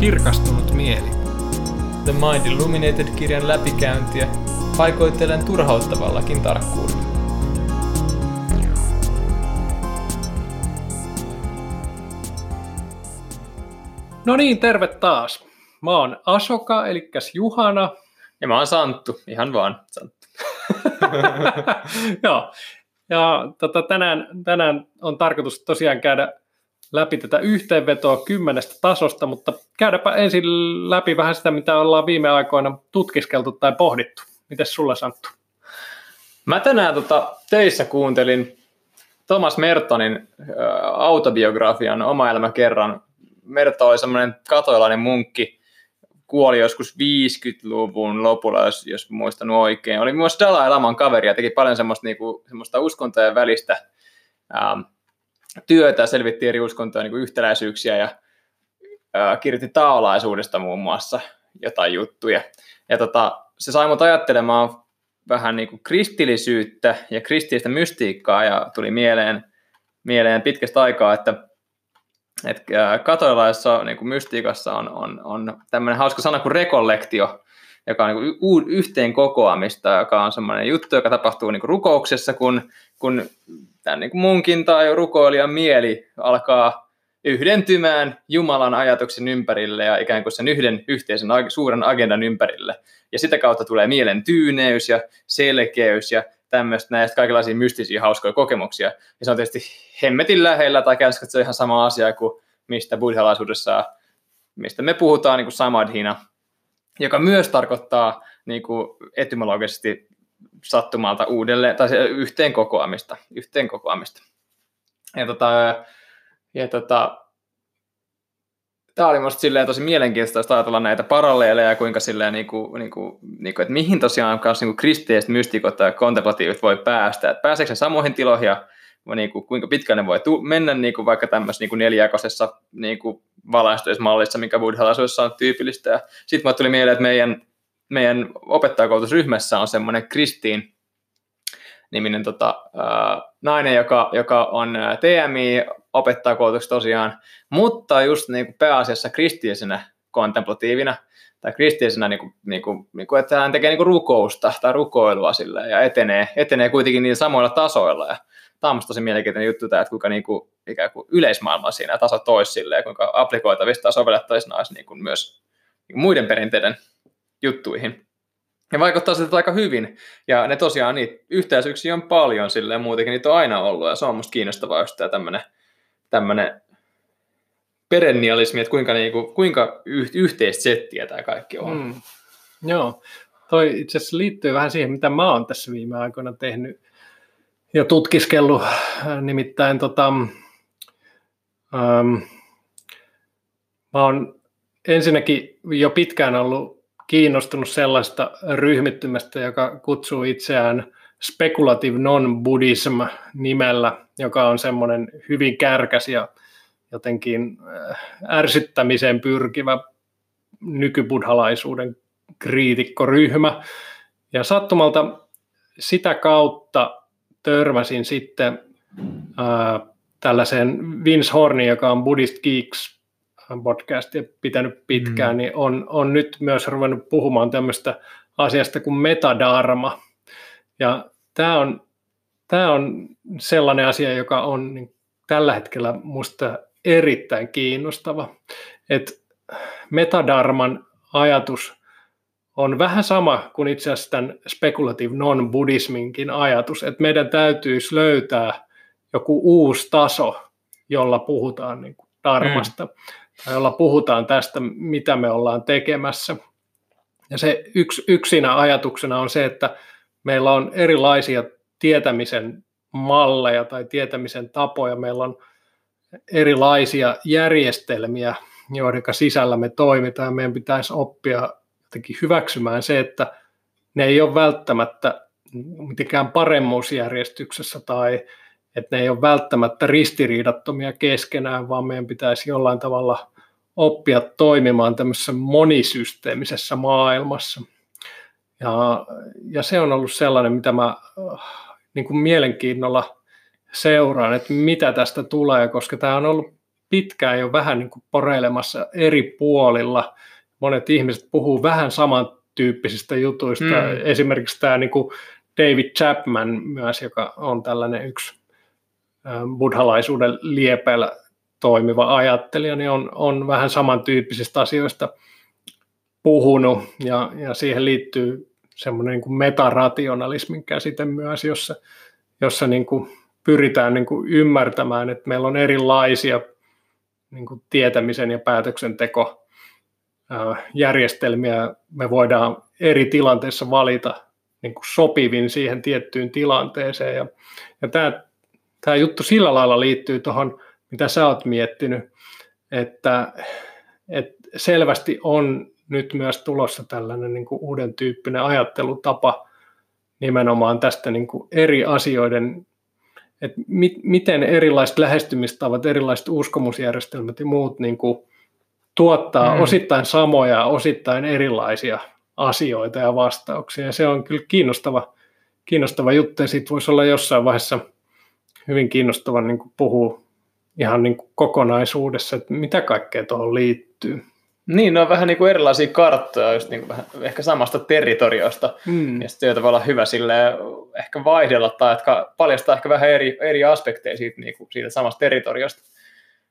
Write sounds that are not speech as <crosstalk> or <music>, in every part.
Kirkastunut mieli. The Mind Illuminated-kirjan läpikäyntiä paikoittelen turhauttavallakin tarkkuudella. No niin, terve taas. Mä oon Asoka, eli Juhana. Ja mä oon Santtu, ihan vaan Santtu. <laughs> Joo, ja tota, tänään, tänään on tarkoitus tosiaan käydä läpi tätä yhteenvetoa kymmenestä tasosta, mutta käydäpä ensin läpi vähän sitä, mitä ollaan viime aikoina tutkiskeltu tai pohdittu. Miten sulla Santtu? Mä tänään tota, teissä kuuntelin Thomas Mertonin äh, autobiografian Oma elämä kerran. Merto oli semmoinen katoilainen munkki, kuoli joskus 50-luvun lopulla, jos, jos muistan oikein. Oli myös Dalai Laman kaveri ja teki paljon semmoista, niinku, semmoista uskontojen välistä ähm, työtä, selvitti eri uskontojen niinku yhtäläisyyksiä ja äh, kirjoitti taolaisuudesta muun muassa jotain juttuja. Ja tota, se sai mut ajattelemaan vähän niin kuin kristillisyyttä ja kristillistä mystiikkaa ja tuli mieleen, mieleen pitkästä aikaa, että että katolilaisessa niin kuin mystiikassa on, on, on tämmöinen hauska sana kuin rekollektio, joka on niin kuin yhteen kokoamista, joka on semmoinen juttu, joka tapahtuu niin kuin rukouksessa, kun, kun tämän niin kuin munkin tai rukoilijan mieli alkaa yhdentymään Jumalan ajatuksen ympärille ja ikään kuin sen yhden yhteisen suuren agendan ympärille. Ja sitä kautta tulee mielen tyyneys ja selkeys ja tämmöistä näistä kaikenlaisia mystisiä hauskoja kokemuksia. Ja se on tietysti hemmetin lähellä, tai käytännössä se on ihan sama asia kuin mistä buddhalaisuudessa, mistä me puhutaan niin kuin samadhina, joka myös tarkoittaa niin kuin etymologisesti sattumalta uudelleen, tai yhteen kokoamista. Yhteen kokoamista. Ja, tota, ja tota, tämä oli minusta tosi mielenkiintoista ajatella näitä paralleeleja, kuinka silleen, niin kuin, niin kuin, niin kuin, että mihin tosiaan kanssa niin kristeiset mystikot tai kontemplatiivit voi päästä, että pääseekö se samoihin tiloihin ja niin kuin, kuinka pitkään ne voi tu- mennä niin kuin vaikka tämmöisessä niin kuin neljäjakoisessa niin kuin valaistuismallissa, mikä buddhalaisuudessa on tyypillistä. Sitten tuli mieleen, että meidän, meidän opettajakoulutusryhmässä on semmoinen Kristiin niminen tota, nainen, joka, joka on TMI opettajakoulutuksessa tosiaan, mutta just niin kuin pääasiassa kristillisenä kontemplatiivina tai kristillisenä, niin kuin, niin kuin, niin kuin, että hän tekee niin kuin rukousta tai rukoilua sille ja etenee, etenee kuitenkin niillä samoilla tasoilla. Ja tämä on tosi mielenkiintoinen juttu, tämä, että kuinka niin kuin, ikään kuin yleismaailma siinä taso toisille ja kuinka applikoitavista tai sovellettaisiin niin kuin myös niin kuin muiden perinteiden juttuihin. Ja vaikuttaa siltä aika hyvin. Ja ne tosiaan, niitä yhteisyyksiä on paljon silleen, muutenkin niitä on aina ollut. Ja se on musta kiinnostavaa just tämä tämmöinen, tämmöinen perennialismi, että kuinka, niin kuin, kuinka yhteistä settiä tämä kaikki on. Mm. Joo, toi itse asiassa liittyy vähän siihen, mitä mä oon tässä viime aikoina tehnyt ja tutkiskellut. Nimittäin tota, ähm, mä oon ensinnäkin jo pitkään ollut kiinnostunut sellaista ryhmittymästä, joka kutsuu itseään Speculative Non-Buddhism nimellä, joka on semmoinen hyvin kärkäs ja jotenkin äh, ärsyttämiseen pyrkivä nykybudhalaisuuden kriitikkoryhmä. Ja sattumalta sitä kautta törmäsin sitten ää, äh, tällaiseen Vince Horni, joka on Buddhist Geeks podcastia pitänyt pitkään, mm. niin on, on nyt myös ruvennut puhumaan tämmöistä asiasta kuin metadarma. Ja tämä on, tämä on sellainen asia, joka on niin tällä hetkellä musta erittäin kiinnostava. että metadarman ajatus on vähän sama kuin itse asiassa tämän speculative non-buddhisminkin ajatus, että meidän täytyisi löytää joku uusi taso, jolla puhutaan niin kuin darmasta, mm. Jolla puhutaan tästä, mitä me ollaan tekemässä. Ja se yks, yksinä ajatuksena on se, että meillä on erilaisia tietämisen malleja tai tietämisen tapoja, meillä on erilaisia järjestelmiä, joiden sisällä me toimitaan. Meidän pitäisi oppia jotenkin hyväksymään se, että ne ei ole välttämättä mitenkään paremmuusjärjestyksessä tai että ne ei ole välttämättä ristiriidattomia keskenään, vaan meidän pitäisi jollain tavalla oppia toimimaan tämmöisessä monisysteemisessä maailmassa. Ja, ja se on ollut sellainen, mitä mä niin kuin mielenkiinnolla seuraan, että mitä tästä tulee, koska tämä on ollut pitkään jo vähän niin kuin poreilemassa eri puolilla. Monet ihmiset puhuu vähän samantyyppisistä jutuista. Mm. Esimerkiksi tämä niin kuin David Chapman myös, joka on tällainen yksi buddhalaisuuden liepeillä toimiva ajattelija, niin on, on vähän samantyyppisistä asioista puhunut, ja, ja siihen liittyy semmoinen niin kuin metarationalismin käsite myös, jossa, jossa niin kuin pyritään niin kuin ymmärtämään, että meillä on erilaisia niin kuin tietämisen ja päätöksenteko järjestelmiä. Me voidaan eri tilanteissa valita niin kuin sopivin siihen tiettyyn tilanteeseen. Ja, ja tämä, tämä juttu sillä lailla liittyy tuohon, mitä sä oot miettinyt, että, että selvästi on nyt myös tulossa tällainen niin kuin uuden tyyppinen ajattelutapa nimenomaan tästä niin kuin eri asioiden, että mi, miten erilaiset lähestymistavat, erilaiset uskomusjärjestelmät ja muut niin kuin tuottaa mm. osittain samoja, osittain erilaisia asioita ja vastauksia. Ja se on kyllä kiinnostava, kiinnostava juttu, ja siitä voisi olla jossain vaiheessa hyvin kiinnostava niin kuin puhua ihan niin kuin kokonaisuudessa, että mitä kaikkea tuohon liittyy. Niin, ne on vähän niin kuin erilaisia karttoja, just niin kuin vähän, ehkä samasta territoriosta, mm. ja sitten voi olla hyvä sille ehkä vaihdella tai että paljastaa ehkä vähän eri, eri aspekteja siitä, niin kuin siitä samasta territoriosta.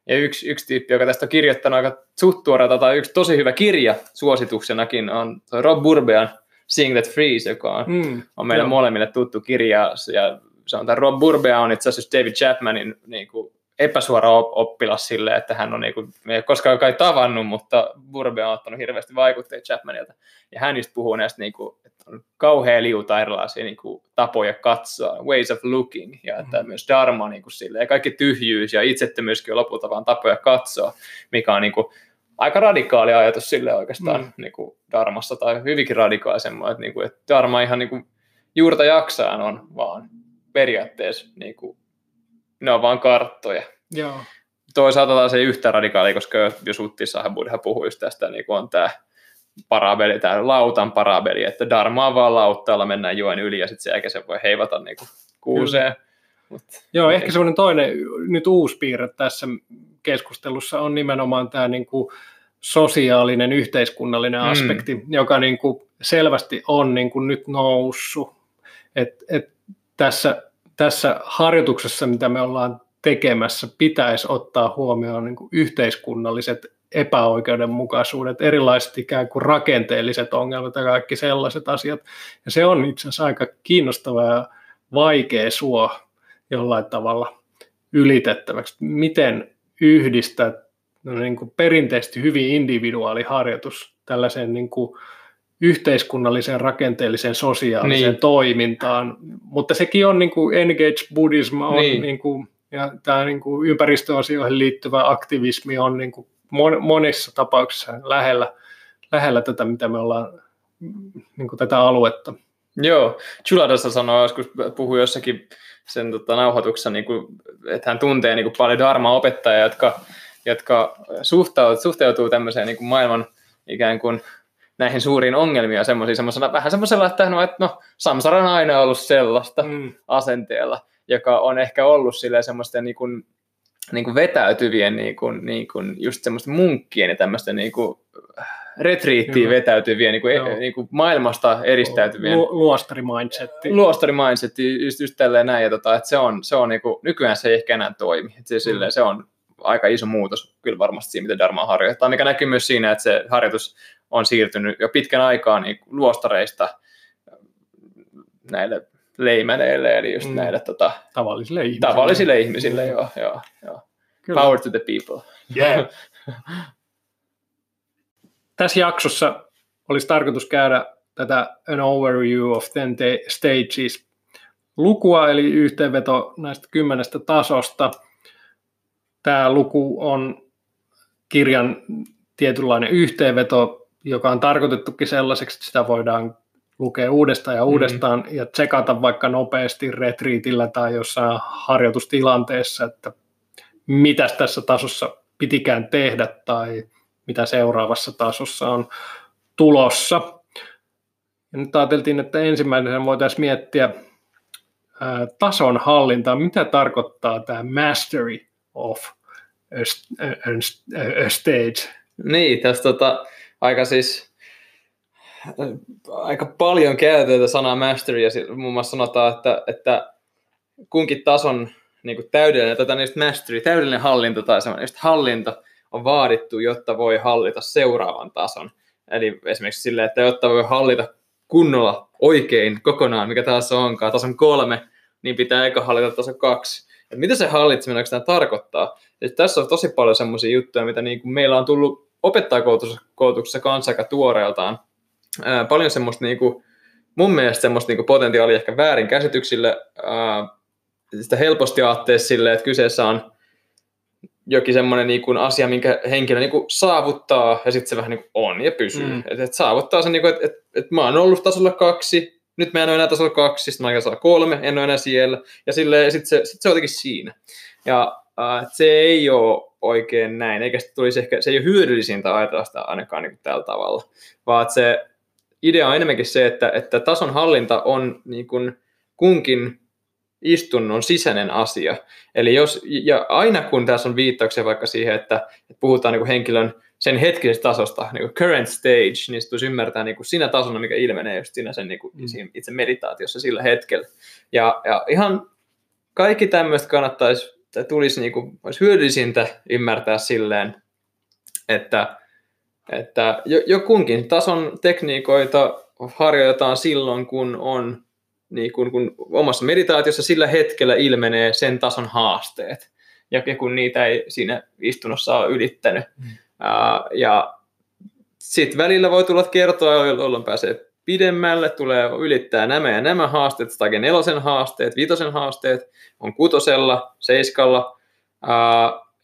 Ja yksi, yksi tyyppi, joka tästä on kirjoittanut aika suht tai yksi tosi hyvä kirja suosituksenakin, on Rob Burbean Seeing That Freeze, joka on, mm, on meille joo. molemmille tuttu kirja, ja se on tämä Rob Burbea on itse asiassa David Chapmanin niin kuin, epäsuora oppilas sille, että hän on niin kuin, me ei koskaan kai tavannut, mutta Burbe on ottanut hirveästi vaikutteita Chapmanilta. Ja hän just puhuu näistä, niin kuin, että on kauhean liuta erilaisia niin kuin, tapoja katsoa, ways of looking, ja että mm. myös dharma niin kuin, sille, ja kaikki tyhjyys ja itsettömyyskin on lopulta vaan tapoja katsoa, mikä on niin kuin, aika radikaali ajatus sille oikeastaan mm. niin kuin dharmassa, tai hyvinkin radikaali semmoinen, että, niin kuin, että dharma ihan niin kuin, juurta jaksaan on vaan periaatteessa niin kuin, ne on vaan karttoja. Joo. Toisaalta taas ei yhtä radikaali, koska jos Uttissahan Buddha puhui tästä, niin on tämä parabeli, tämä lautan parabeli, että Dharma on vaan lauttaalla, mennään joen yli ja sitten sen jälkeen se voi heivata niin kuin kuuseen. Mut, Joo, ehkä semmoinen toinen nyt uusi piirre tässä keskustelussa on nimenomaan tämä niin kuin sosiaalinen, yhteiskunnallinen mm. aspekti, joka niin kuin selvästi on niin kuin nyt noussut. Et, et tässä tässä harjoituksessa, mitä me ollaan tekemässä, pitäisi ottaa huomioon niin kuin yhteiskunnalliset epäoikeudenmukaisuudet, erilaiset ikään kuin rakenteelliset ongelmat ja kaikki sellaiset asiat. Ja se on itse asiassa aika kiinnostava ja vaikea suo jollain tavalla ylitettäväksi. Miten yhdistää no niin kuin perinteisesti hyvin individuaaliharjoitus tällaiseen niin kuin yhteiskunnalliseen, rakenteelliseen, sosiaaliseen niin. toimintaan, mutta sekin on niin kuin engage buddhism on niin. Niin kuin, ja tämä niin kuin ympäristöasioihin liittyvä aktivismi on niin kuin monissa tapauksissa lähellä, lähellä tätä, mitä me ollaan, niin kuin tätä aluetta. Joo, Chuladassa sanoi joskus, puhui jossakin sen tota, nauhoituksessa, niin kuin, että hän tuntee niin kuin paljon dharma-opettajia, jotka, jotka suhtautuu, suhtautuu tämmöiseen niin kuin maailman ikään kuin näihin suuriin ongelmiin semmoisia semmoisena, vähän semmoisella, että no, että no Samsara on aina ollut sellaista mm. asenteella, joka on ehkä ollut sille semmoisten niin kuin, niin kuin vetäytyvien niin kuin, niin kuin just semmoisten munkkien ja tämmöisten niin kuin retriittiin Kyllä. vetäytyvien, niin kuin, niin kuin maailmasta eristäytyvien. Lu- luostari-mindsetti. Luostari-mindsetti, just, just tälleen näin, ja tota, että se on, se on niin kuin, nykyään se ei ehkä enää toimi. Että se, mm. silleen, se on aika iso muutos kyllä varmasti siinä, mitä Dharma harjoittaa, mikä näkyy myös siinä, että se harjoitus on siirtynyt jo pitkän aikaa niin luostareista näille leimäneille, eli just mm. näille tota, tavallisille ihmisille. Tavallisille ihmisille, joo. joo, joo. Power to the people. Yeah. <laughs> Tässä jaksossa olisi tarkoitus käydä tätä An Overview of Ten Stages lukua, eli yhteenveto näistä kymmenestä tasosta. Tämä luku on kirjan tietynlainen yhteenveto joka on tarkoitettukin sellaiseksi, että sitä voidaan lukea uudestaan ja mm-hmm. uudestaan mm-hmm. ja tsekata vaikka nopeasti retriitillä tai jossain harjoitustilanteessa, että mitä tässä tasossa pitikään tehdä tai mitä seuraavassa tasossa on tulossa. Ja nyt ajateltiin, että ensimmäisenä voitaisiin miettiä ää, tason hallintaa, mitä tarkoittaa tämä mastery of a, a, a stage. Niin, tässä tota, aika siis aika paljon käytetään sanaa mastery, ja muun muassa sanotaan, että, että kunkin tason niin kuin täydellinen, tätä niistä mastery, täydellinen hallinto tai semmoinen hallinto on vaadittu, jotta voi hallita seuraavan tason. Eli esimerkiksi silleen, että jotta voi hallita kunnolla oikein kokonaan, mikä taas onkaan, tason kolme, niin pitää eka hallita taso kaksi. Et mitä se hallitseminen oikeastaan tarkoittaa? Et tässä on tosi paljon semmoisia juttuja, mitä niin kuin meillä on tullut opettajakoulutuksessa kanssa aika tuoreeltaan. Ää, paljon semmoista niin kuin, mun mielestä semmoista niin kuin potentiaalia ehkä väärin käsityksille, ää, sitä helposti ajattelee silleen, että kyseessä on jokin semmoinen niin kuin asia, minkä henkilö niin kuin saavuttaa, ja sitten se vähän niin kuin on ja pysyy. Mm. Että et saavuttaa sen, niin että et, et mä oon ollut tasolla kaksi, nyt mä en ole enää tasolla kaksi, sitten mä oon kolme, en ole enää siellä, ja sitten se, sit se on jotenkin siinä. Ja äh, se ei ole oikein näin, eikä se, tulisi ehkä, se ei ole hyödyllisintä ajatella sitä ainakaan niin kuin tällä tavalla, vaan se idea on enemmänkin se, että, että tason hallinta on niin kuin kunkin istunnon sisäinen asia. Eli jos, ja aina kun tässä on viittauksia vaikka siihen, että, että puhutaan niin kuin henkilön sen hetkisestä tasosta, niin kuin current stage, niin se tulisi ymmärtää niin kuin siinä tasona, mikä ilmenee just siinä, sen, niin kuin, mm. siinä itse meditaatiossa sillä hetkellä. Ja, ja ihan kaikki tämmöistä kannattaisi, tai tulisi niin kuin, olisi hyödyllisintä ymmärtää silleen, että, että jo, jo kunkin tason tekniikoita harjoitetaan silloin, kun on niin kun, kun omassa meditaatiossa sillä hetkellä ilmenee sen tason haasteet, ja kun niitä ei siinä istunnossa ole ylittänyt. Mm. Uh, ja sitten välillä voi tulla kertoa, jolloin pääsee pidemmälle, tulee ylittää nämä ja nämä haasteet, tai nelosen haasteet, viitosen haasteet, on kutosella, seiskalla,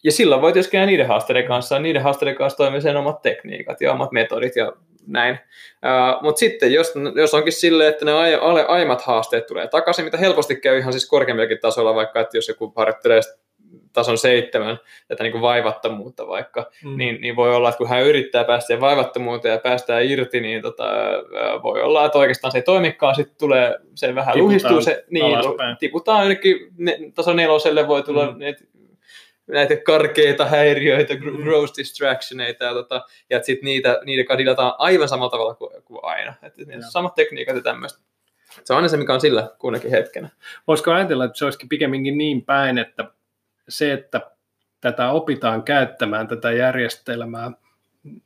ja silloin voi työskennellä niiden haasteiden kanssa, niiden haasteiden kanssa toimii sen omat tekniikat ja omat metodit ja näin. Mutta sitten, jos, jos onkin silleen, että ne aiemmat haasteet tulee takaisin, mitä helposti käy ihan siis korkeammillakin tasolla, vaikka että jos joku harjoittelee tason seitsemän, tätä niin kuin vaivattomuutta vaikka, mm. niin, niin voi olla, että kun hän yrittää päästä vaivattomuuteen ja päästään irti, niin tota, voi olla, että oikeastaan se ei toimikaan, sitten tulee se vähän tiputaan luhistuu, se, niin, tiputaan jonnekin ne, tason neloselle voi tulla mm näitä karkeita häiriöitä, mm. gross distractioneita, ja, tota, ja sitten niitä, niitä kadilataan aivan samalla tavalla kuin, kuin aina. Et, ja. samat tekniikat ja tämmöistä. Se on aina se, mikä on sillä kunnakin hetkenä. Voisiko ajatella, että se olisikin pikemminkin niin päin, että se, että tätä opitaan käyttämään, tätä järjestelmää,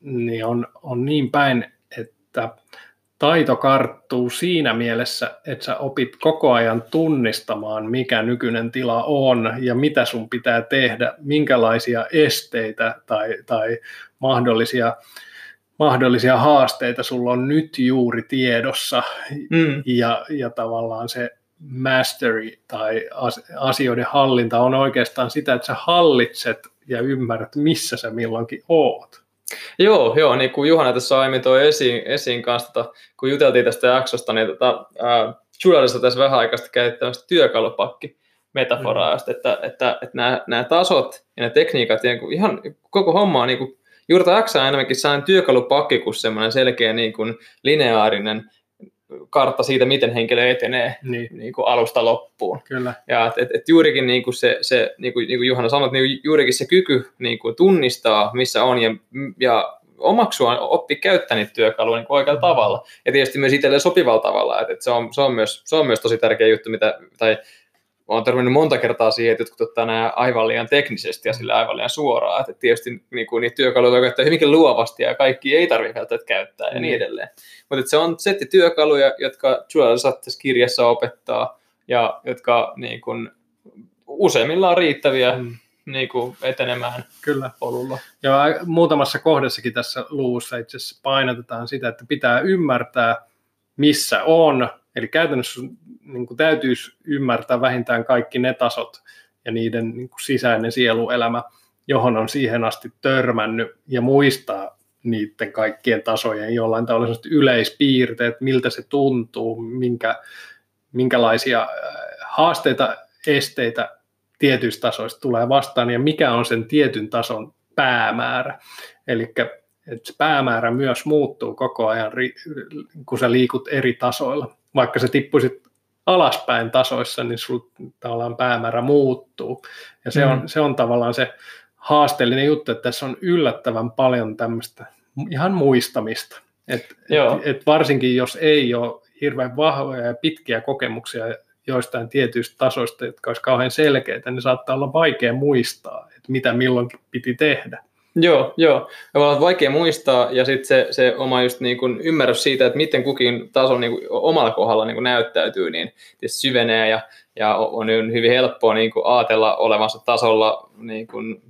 niin on, on niin päin, että taito karttuu siinä mielessä, että sä opit koko ajan tunnistamaan, mikä nykyinen tila on ja mitä sun pitää tehdä, minkälaisia esteitä tai, tai mahdollisia, mahdollisia haasteita sulla on nyt juuri tiedossa mm. ja, ja tavallaan se mastery tai asioiden hallinta on oikeastaan sitä, että sä hallitset ja ymmärrät, missä sä milloinkin oot. Joo, joo, niin kuin Juhana tässä aiemmin toi esiin, esiin kanssa, tota, kun juteltiin tästä jaksosta, niin tota, äh, tässä vähän aikaista tämmöistä työkalupakki metaforaa, mm. että, että, että, että nämä, nämä tasot ja nämä tekniikat, ja niin ihan koko homma on niin kuin, juurta jaksaa enemmänkin sellainen työkalupakki kuin semmoinen selkeä niin kuin lineaarinen kartta siitä, miten henkilö etenee niin. Niin kuin alusta loppuun. Kyllä. Ja et, et, et juurikin niin kuin se, se niin kuin, niin kuin Juhana sanoi, niin juurikin se kyky niin kuin tunnistaa, missä on ja, ja omaksua, oppi käyttää niitä työkaluja niin oikealla tavalla. Ja tietysti myös itselleen sopivalla tavalla. Et, et se, on, se, on myös, se on myös tosi tärkeä juttu, mitä, tai olen törmännyt monta kertaa siihen, että jotkut ottaa nämä aivan liian teknisesti ja sillä aivan liian suoraan. Että tietysti niin kuin, niitä työkaluja käyttää hyvinkin luovasti ja kaikki ei tarvitse välttämättä käyttää ja niin mm. edelleen. Mutta se on setti työkaluja, jotka Joel tässä kirjassa opettaa ja jotka niin kuin, useimmilla on riittäviä mm. niin kuin, etenemään Kyllä. polulla. Ja muutamassa kohdassakin tässä luvussa itse asiassa painotetaan sitä, että pitää ymmärtää, missä on, Eli käytännössä niin kuin täytyisi ymmärtää vähintään kaikki ne tasot ja niiden niin kuin sisäinen sieluelämä, johon on siihen asti törmännyt ja muistaa niiden kaikkien tasojen jollain tavalla yleispiirteet, miltä se tuntuu, minkä, minkälaisia äh, haasteita, esteitä tietyistä tasoista tulee vastaan ja mikä on sen tietyn tason päämäärä. Eli se päämäärä myös muuttuu koko ajan, kun sä liikut eri tasoilla vaikka se tippuisit alaspäin tasoissa, niin sulla tavallaan päämäärä muuttuu. Ja se, mm. on, se on tavallaan se haasteellinen juttu, että tässä on yllättävän paljon tämmöistä ihan muistamista. Et, et, et varsinkin jos ei ole hirveän vahvoja ja pitkiä kokemuksia joistain tietyistä tasoista, jotka olisi kauhean selkeitä, niin saattaa olla vaikea muistaa, että mitä milloinkin piti tehdä. Joo, joo. Ja on vaikea muistaa, ja sitten se, se oma just niin kun ymmärrys siitä, että miten kukin taso niin omalla kohdalla niin näyttäytyy, niin syvenee, ja, ja on hyvin helppoa niin ajatella olevansa tasolla niin kun,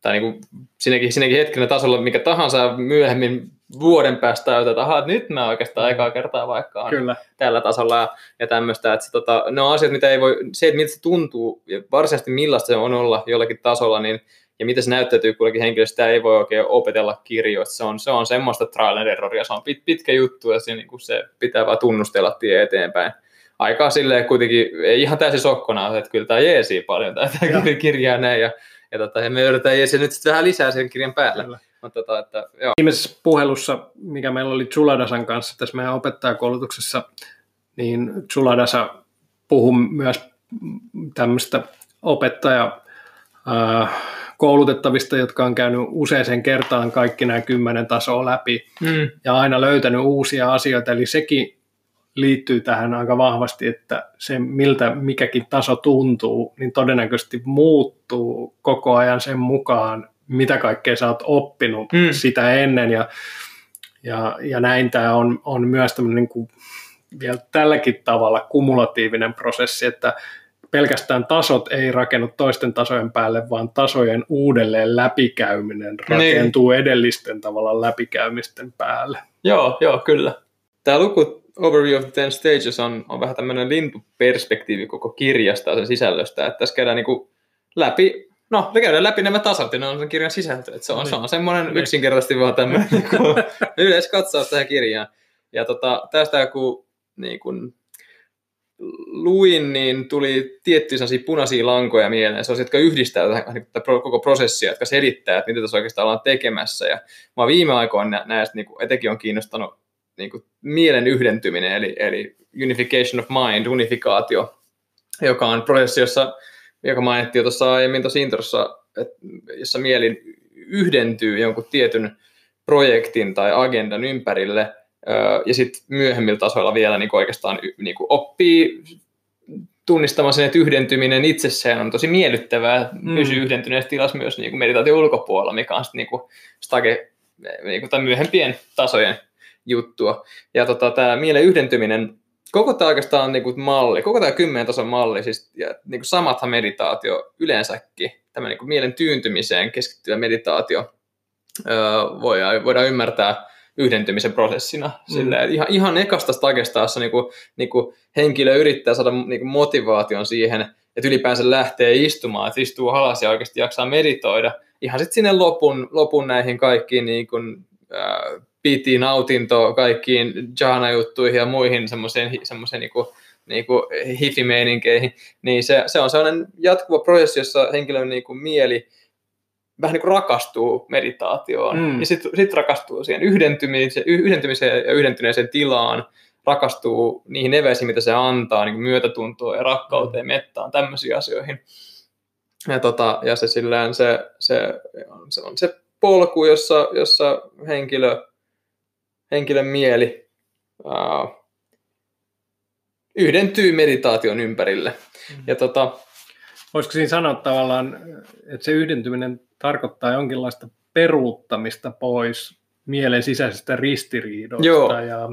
tai niin kuin sinnekin, sinnekin hetkenä tasolla mikä tahansa myöhemmin vuoden päästä täytä, että aha, nyt mä oikeastaan ekaa kertaa vaikka on Kyllä. tällä tasolla ja, ja tämmöistä, että se, tota, ne on asiat, mitä ei voi, se, että miltä se tuntuu ja varsinaisesti millaista se on olla jollakin tasolla, niin ja miten se näyttäytyy kullekin henkilöstä, sitä ei voi oikein opetella kirjoista. Se on, se on semmoista trial and erroria, se on pit, pitkä juttu ja se, niin kuin se pitää vaan tunnustella tie eteenpäin. Aikaa silleen kuitenkin, ei ihan täysin sokkona, että kyllä tämä jeesii paljon tämä <laughs> kirjaa näin ja ja, tota, ja me yritetään jeesiä nyt sitten vähän lisää sen kirjan päälle. Kyllä. Mutta, tota, että, joo. Viimeisessä puhelussa, mikä meillä oli Zuladasan kanssa tässä meidän opettajakoulutuksessa, niin Zuladasa puhui myös tämmöistä opettaja koulutettavista, jotka on käynyt useaseen kertaan kaikki nämä kymmenen tasoa läpi mm. ja aina löytänyt uusia asioita. Eli sekin liittyy tähän aika vahvasti, että se miltä mikäkin taso tuntuu, niin todennäköisesti muuttuu koko ajan sen mukaan, mitä kaikkea sä oot oppinut mm. sitä ennen ja, ja, ja näin tämä on, on myös tämmöinen niin kuin vielä tälläkin tavalla kumulatiivinen prosessi, että pelkästään tasot ei rakennu toisten tasojen päälle, vaan tasojen uudelleen läpikäyminen niin. rakentuu niin. edellisten tavalla läpikäymisten päälle. Joo, joo, kyllä. Tämä luku Overview of the Ten Stages on, on vähän tämmöinen lintuperspektiivi koko kirjasta ja sen sisällöstä, että tässä käydään niin läpi, no me käydään läpi nämä tasot ja ne on sen kirjan sisältö, että se on, se on semmoinen niin. yksinkertaisesti vaan tämmöinen <laughs> niin yleiskatsaus tähän kirjaan. Ja tota, tästä joku niin kuin, luin, niin tuli tiettyjä punaisia lankoja mieleen, se on jotka yhdistää tätä, niin, tätä koko prosessia, jotka selittää, että mitä tässä oikeastaan ollaan tekemässä. Ja mä viime aikoina näistä niin kuin, etenkin on kiinnostanut niin kuin mielen yhdentyminen, eli, eli unification of mind, unifikaatio, joka on prosessi, jossa, joka mainittiin tuossa aiemmin tuossa introssa, että, jossa mieli yhdentyy jonkun tietyn projektin tai agendan ympärille, ja sitten myöhemmillä tasoilla vielä niin kuin oikeastaan niin kuin oppii tunnistamaan sen, että yhdentyminen itsessään on tosi miellyttävää, mm. pysyy yhdentyneessä tilassa myös niin kuin meditaation ulkopuolella, mikä on sitten niin kuin stage, niin kuin, tai myöhempien tasojen juttua. Ja tota, tämä mielen yhdentyminen, koko tämä oikeastaan niin kuin malli, koko tämä kymmenen tason malli, siis ja, niin kuin samathan meditaatio yleensäkin, tämä niin kuin mielen tyyntymiseen keskittyvä meditaatio, öö, voidaan, voidaan ymmärtää yhdentymisen prosessina. Mm. Silleen, ihan, ihan ekasta stagesta, jossa niin kuin, niin kuin henkilö yrittää saada niin kuin motivaation siihen, että ylipäänsä lähtee istumaan, että istuu alas ja oikeasti jaksaa meditoida. Ihan sitten sinne lopun, lopun näihin kaikkiin niin kuin, äh, piti nautinto kaikkiin jhana-juttuihin ja muihin semmoiseen semmoiseen niinku, niinku hifi-meininkeihin, niin se, se on sellainen jatkuva prosessi, jossa henkilön niinku mieli vähän niin kuin rakastuu meditaatioon mm. ja sitten sit rakastuu siihen yhdentymiseen, yhdentymiseen ja yhdentyneeseen tilaan, rakastuu niihin eväisiin, mitä se antaa, niin myötätuntoa ja rakkauteen, mettaan, tämmöisiin asioihin. Ja, tota, ja se, sillään se, se, se on se polku, jossa, jossa henkilö henkilön mieli uh, yhdentyy meditaation ympärille. Mm. Ja tota, Voisiko siinä sanoa tavallaan, että se yhdentyminen tarkoittaa jonkinlaista peruuttamista pois mielen sisäisestä ristiriidosta Joo. ja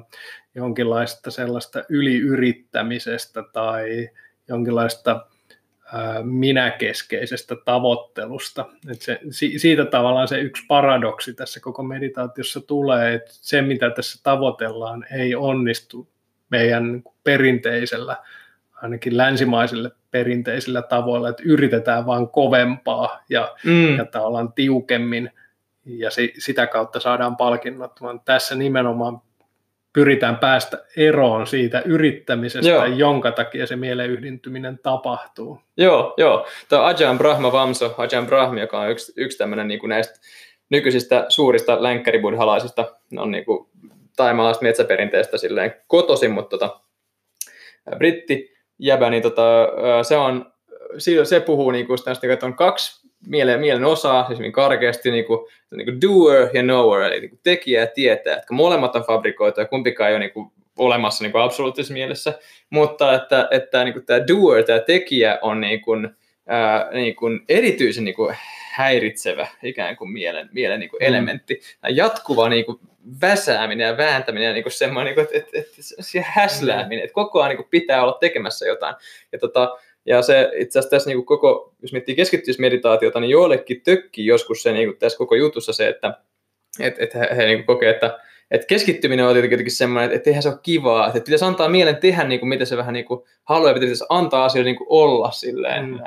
jonkinlaista sellaista yliyrittämisestä tai jonkinlaista minäkeskeisestä tavoittelusta. Et se, siitä tavallaan se yksi paradoksi tässä koko meditaatiossa tulee, että se mitä tässä tavoitellaan ei onnistu meidän perinteisellä, ainakin länsimaisille perinteisillä tavoilla, että yritetään vaan kovempaa ja, mm. ja tavallaan tiukemmin ja se, sitä kautta saadaan palkinnot, vaan tässä nimenomaan pyritään päästä eroon siitä yrittämisestä, joo. jonka takia se mielen yhdintyminen tapahtuu. Joo, joo. Tämä Ajahn Brahma Vamso, Ajahn Brahma, joka on yksi, yksi tämmöinen niin kuin näistä nykyisistä suurista länkkäribudhalaisista, on niin kuin taimalaista metsäperinteestä silleen kotoisin, mutta tota, britti jäbä, niin tota, se, on, se puhuu niin kuin sitä, että on kaksi mielen, mielen osaa, siis hyvin karkeasti niin kuin, niin kuin doer ja knower, eli niin kuin tekijä ja tietää, että molemmat on fabrikoitu ja kumpikaan ei ole niin kuin olemassa niin kuin absoluuttisessa mielessä, mutta että, että niin kuin tämä doer, tämä tekijä on niin kuin, ää, niin kuin erityisen niin kuin häiritsevä ikään kuin mielen, mielen niin kuin mm. elementti. Tämä jatkuva niin kuin väsääminen ja vääntäminen ja niin kuin semmoinen, niin kuin, että, että, että se häslääminen, että koko ajan niin kuin pitää olla tekemässä jotain. Ja, tota, ja se itse asiassa tässä niin kuin koko, jos miettii keskittymismeditaatiota, niin joillekin tökkii joskus se niin kuin tässä koko jutussa se, että et, et he, he niin kuin kokee, että et keskittyminen on tietenkin semmoinen, että eihän se ole kivaa, että pitäisi antaa mielen tehdä niin kuin, mitä se vähän niin kuin haluaa, ja pitäisi antaa asioita niin kuin olla silleen. Mm.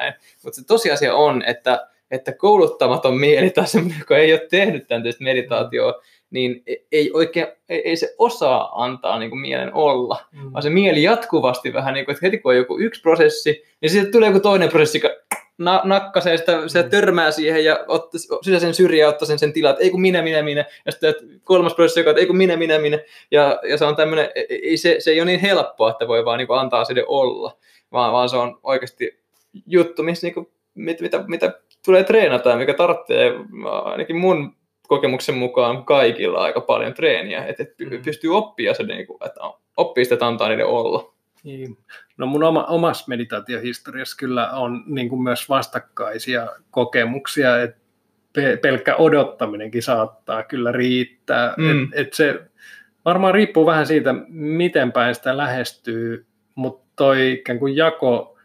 Mutta se tosiasia on, että että kouluttamaton mieli tai semmoinen, joka ei ole tehnyt tämän meditaatioa, niin e- ei oikein, ei, ei se osaa antaa niin kuin mielen olla, mm. vaan se mieli jatkuvasti vähän niin kuin, että heti kun on joku yksi prosessi, niin sitten tulee joku toinen prosessi, joka na- nakkasee sitä, sitä mm. törmää siihen ja ottaa sen syrjää ja ottaa sen, sen tilat, ei kun minä, minä, minä, ja sitten kolmas prosessi, joka ei kun minä, minä, minä, ja, ja se on tämmöinen, e- ei, se, se ei ole niin helppoa, että voi vaan niin kuin antaa sille olla, vaan, vaan se on oikeasti juttu, missä niin kuin, mit, mitä, mitä tulee treenata, mikä tarvitsee ainakin mun kokemuksen mukaan kaikilla aika paljon treeniä, että et mm. pystyy oppia se, niin kuin, että oppii sitä, että antaa niiden olla. Niin. No mun oma, omassa meditaatiohistoriassa kyllä on niin kuin myös vastakkaisia kokemuksia, että pelkkä odottaminenkin saattaa kyllä riittää. Mm. Et, et se varmaan riippuu vähän siitä, miten päin sitä lähestyy, mutta toi ikään kuin jako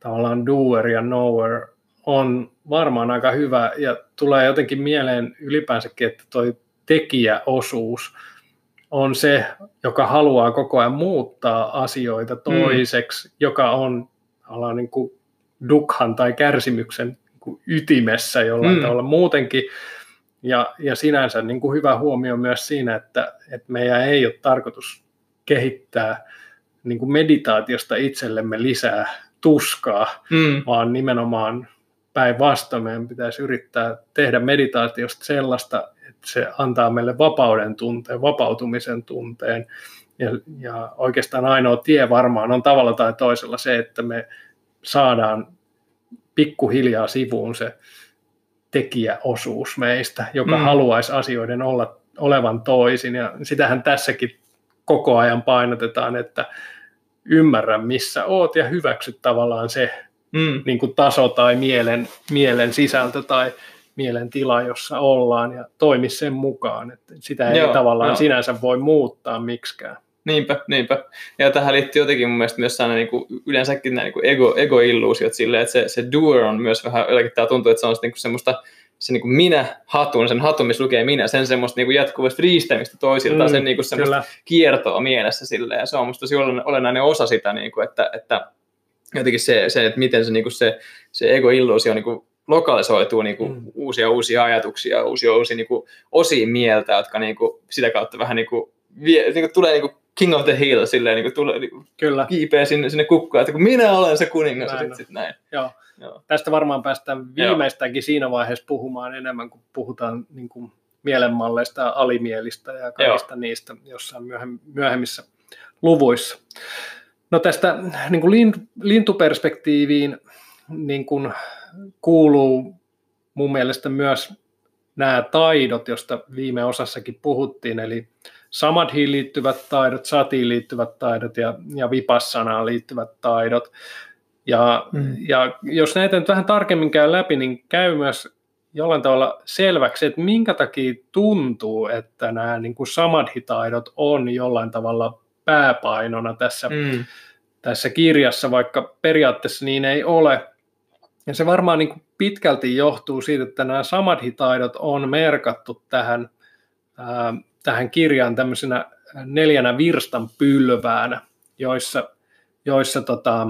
tavallaan doer ja knower on varmaan aika hyvä ja tulee jotenkin mieleen ylipäänsäkin, että toi tekijäosuus on se, joka haluaa koko ajan muuttaa asioita mm. toiseksi, mm. joka on niin kuin dukhan tai kärsimyksen niin kuin ytimessä jollain mm. tavalla muutenkin. Ja, ja sinänsä niin kuin hyvä huomio myös siinä, että, että meidän ei ole tarkoitus kehittää niin kuin meditaatiosta itsellemme lisää tuskaa, mm. vaan nimenomaan päinvastoin meidän pitäisi yrittää tehdä meditaatiosta sellaista, että se antaa meille vapauden tunteen, vapautumisen tunteen. Ja, ja oikeastaan ainoa tie varmaan on tavalla tai toisella se, että me saadaan pikkuhiljaa sivuun se tekijäosuus meistä, joka mm. haluaisi asioiden olla, olevan toisin. Ja sitähän tässäkin koko ajan painotetaan, että ymmärrä missä oot ja hyväksy tavallaan se, mm. niin kuin taso tai mielen, mielen sisältö tai mielen tila, jossa ollaan ja toimi sen mukaan. Että sitä ei joo, tavallaan joo. sinänsä voi muuttaa miksikään. Niinpä, niinpä. Ja tähän liittyy jotenkin mun mielestä myös sellainen niin kuin, yleensäkin nämä niin ego, ego-illuusiot silleen, että se, se doer on myös vähän, jotenkin tämä tuntuu, että se on niin kuin semmoista se niin kuin minä hatun, sen hatun, missä lukee minä, sen semmoista niin kuin jatkuvasta riistämistä toisilta, mm, sen niin kuin semmoista kyllä. kiertoa mielessä silleen, ja se on musta tosi olennainen osa sitä, niin kuin, että, että jotenkin se, se että miten se, niin kuin se, se ego-illuusio niin kuin lokalisoituu niin kuin mm. uusia uusia ajatuksia, uusia uusia niin kuin osia mieltä, jotka niin kuin, sitä kautta vähän niin kuin, vie, niin kuin tulee niin kuin King of the Hill, silleen niin kuin tulee, niin Kyllä. kiipeä sinne, sinne kukkaan, että kun minä olen se kuningas, näin, sit, sit näin. Joo. Joo. Tästä varmaan päästään viimeistäänkin Joo. siinä vaiheessa puhumaan enemmän, kun puhutaan niin kuin mielenmalleista alimielistä ja kaikista Joo. niistä jossain myöhemmissä luvuissa. No tästä niin kuin lintuperspektiiviin niin kuin kuuluu mun mielestä myös nämä taidot, joista viime osassakin puhuttiin, eli samadhiin liittyvät taidot, satiin liittyvät taidot ja, ja vipassanaan liittyvät taidot. Ja, mm. ja jos näitä nyt vähän tarkemmin käy läpi, niin käy myös jollain tavalla selväksi, että minkä takia tuntuu, että nämä niin kuin samadhi-taidot on jollain tavalla pääpainona tässä, mm. tässä kirjassa, vaikka periaatteessa niin ei ole. Ja se varmaan niin kuin pitkälti johtuu siitä, että nämä samadhi-taidot on merkattu tähän, ää, tähän kirjaan tämmöisenä neljänä virstan pylväänä, joissa, joissa tota,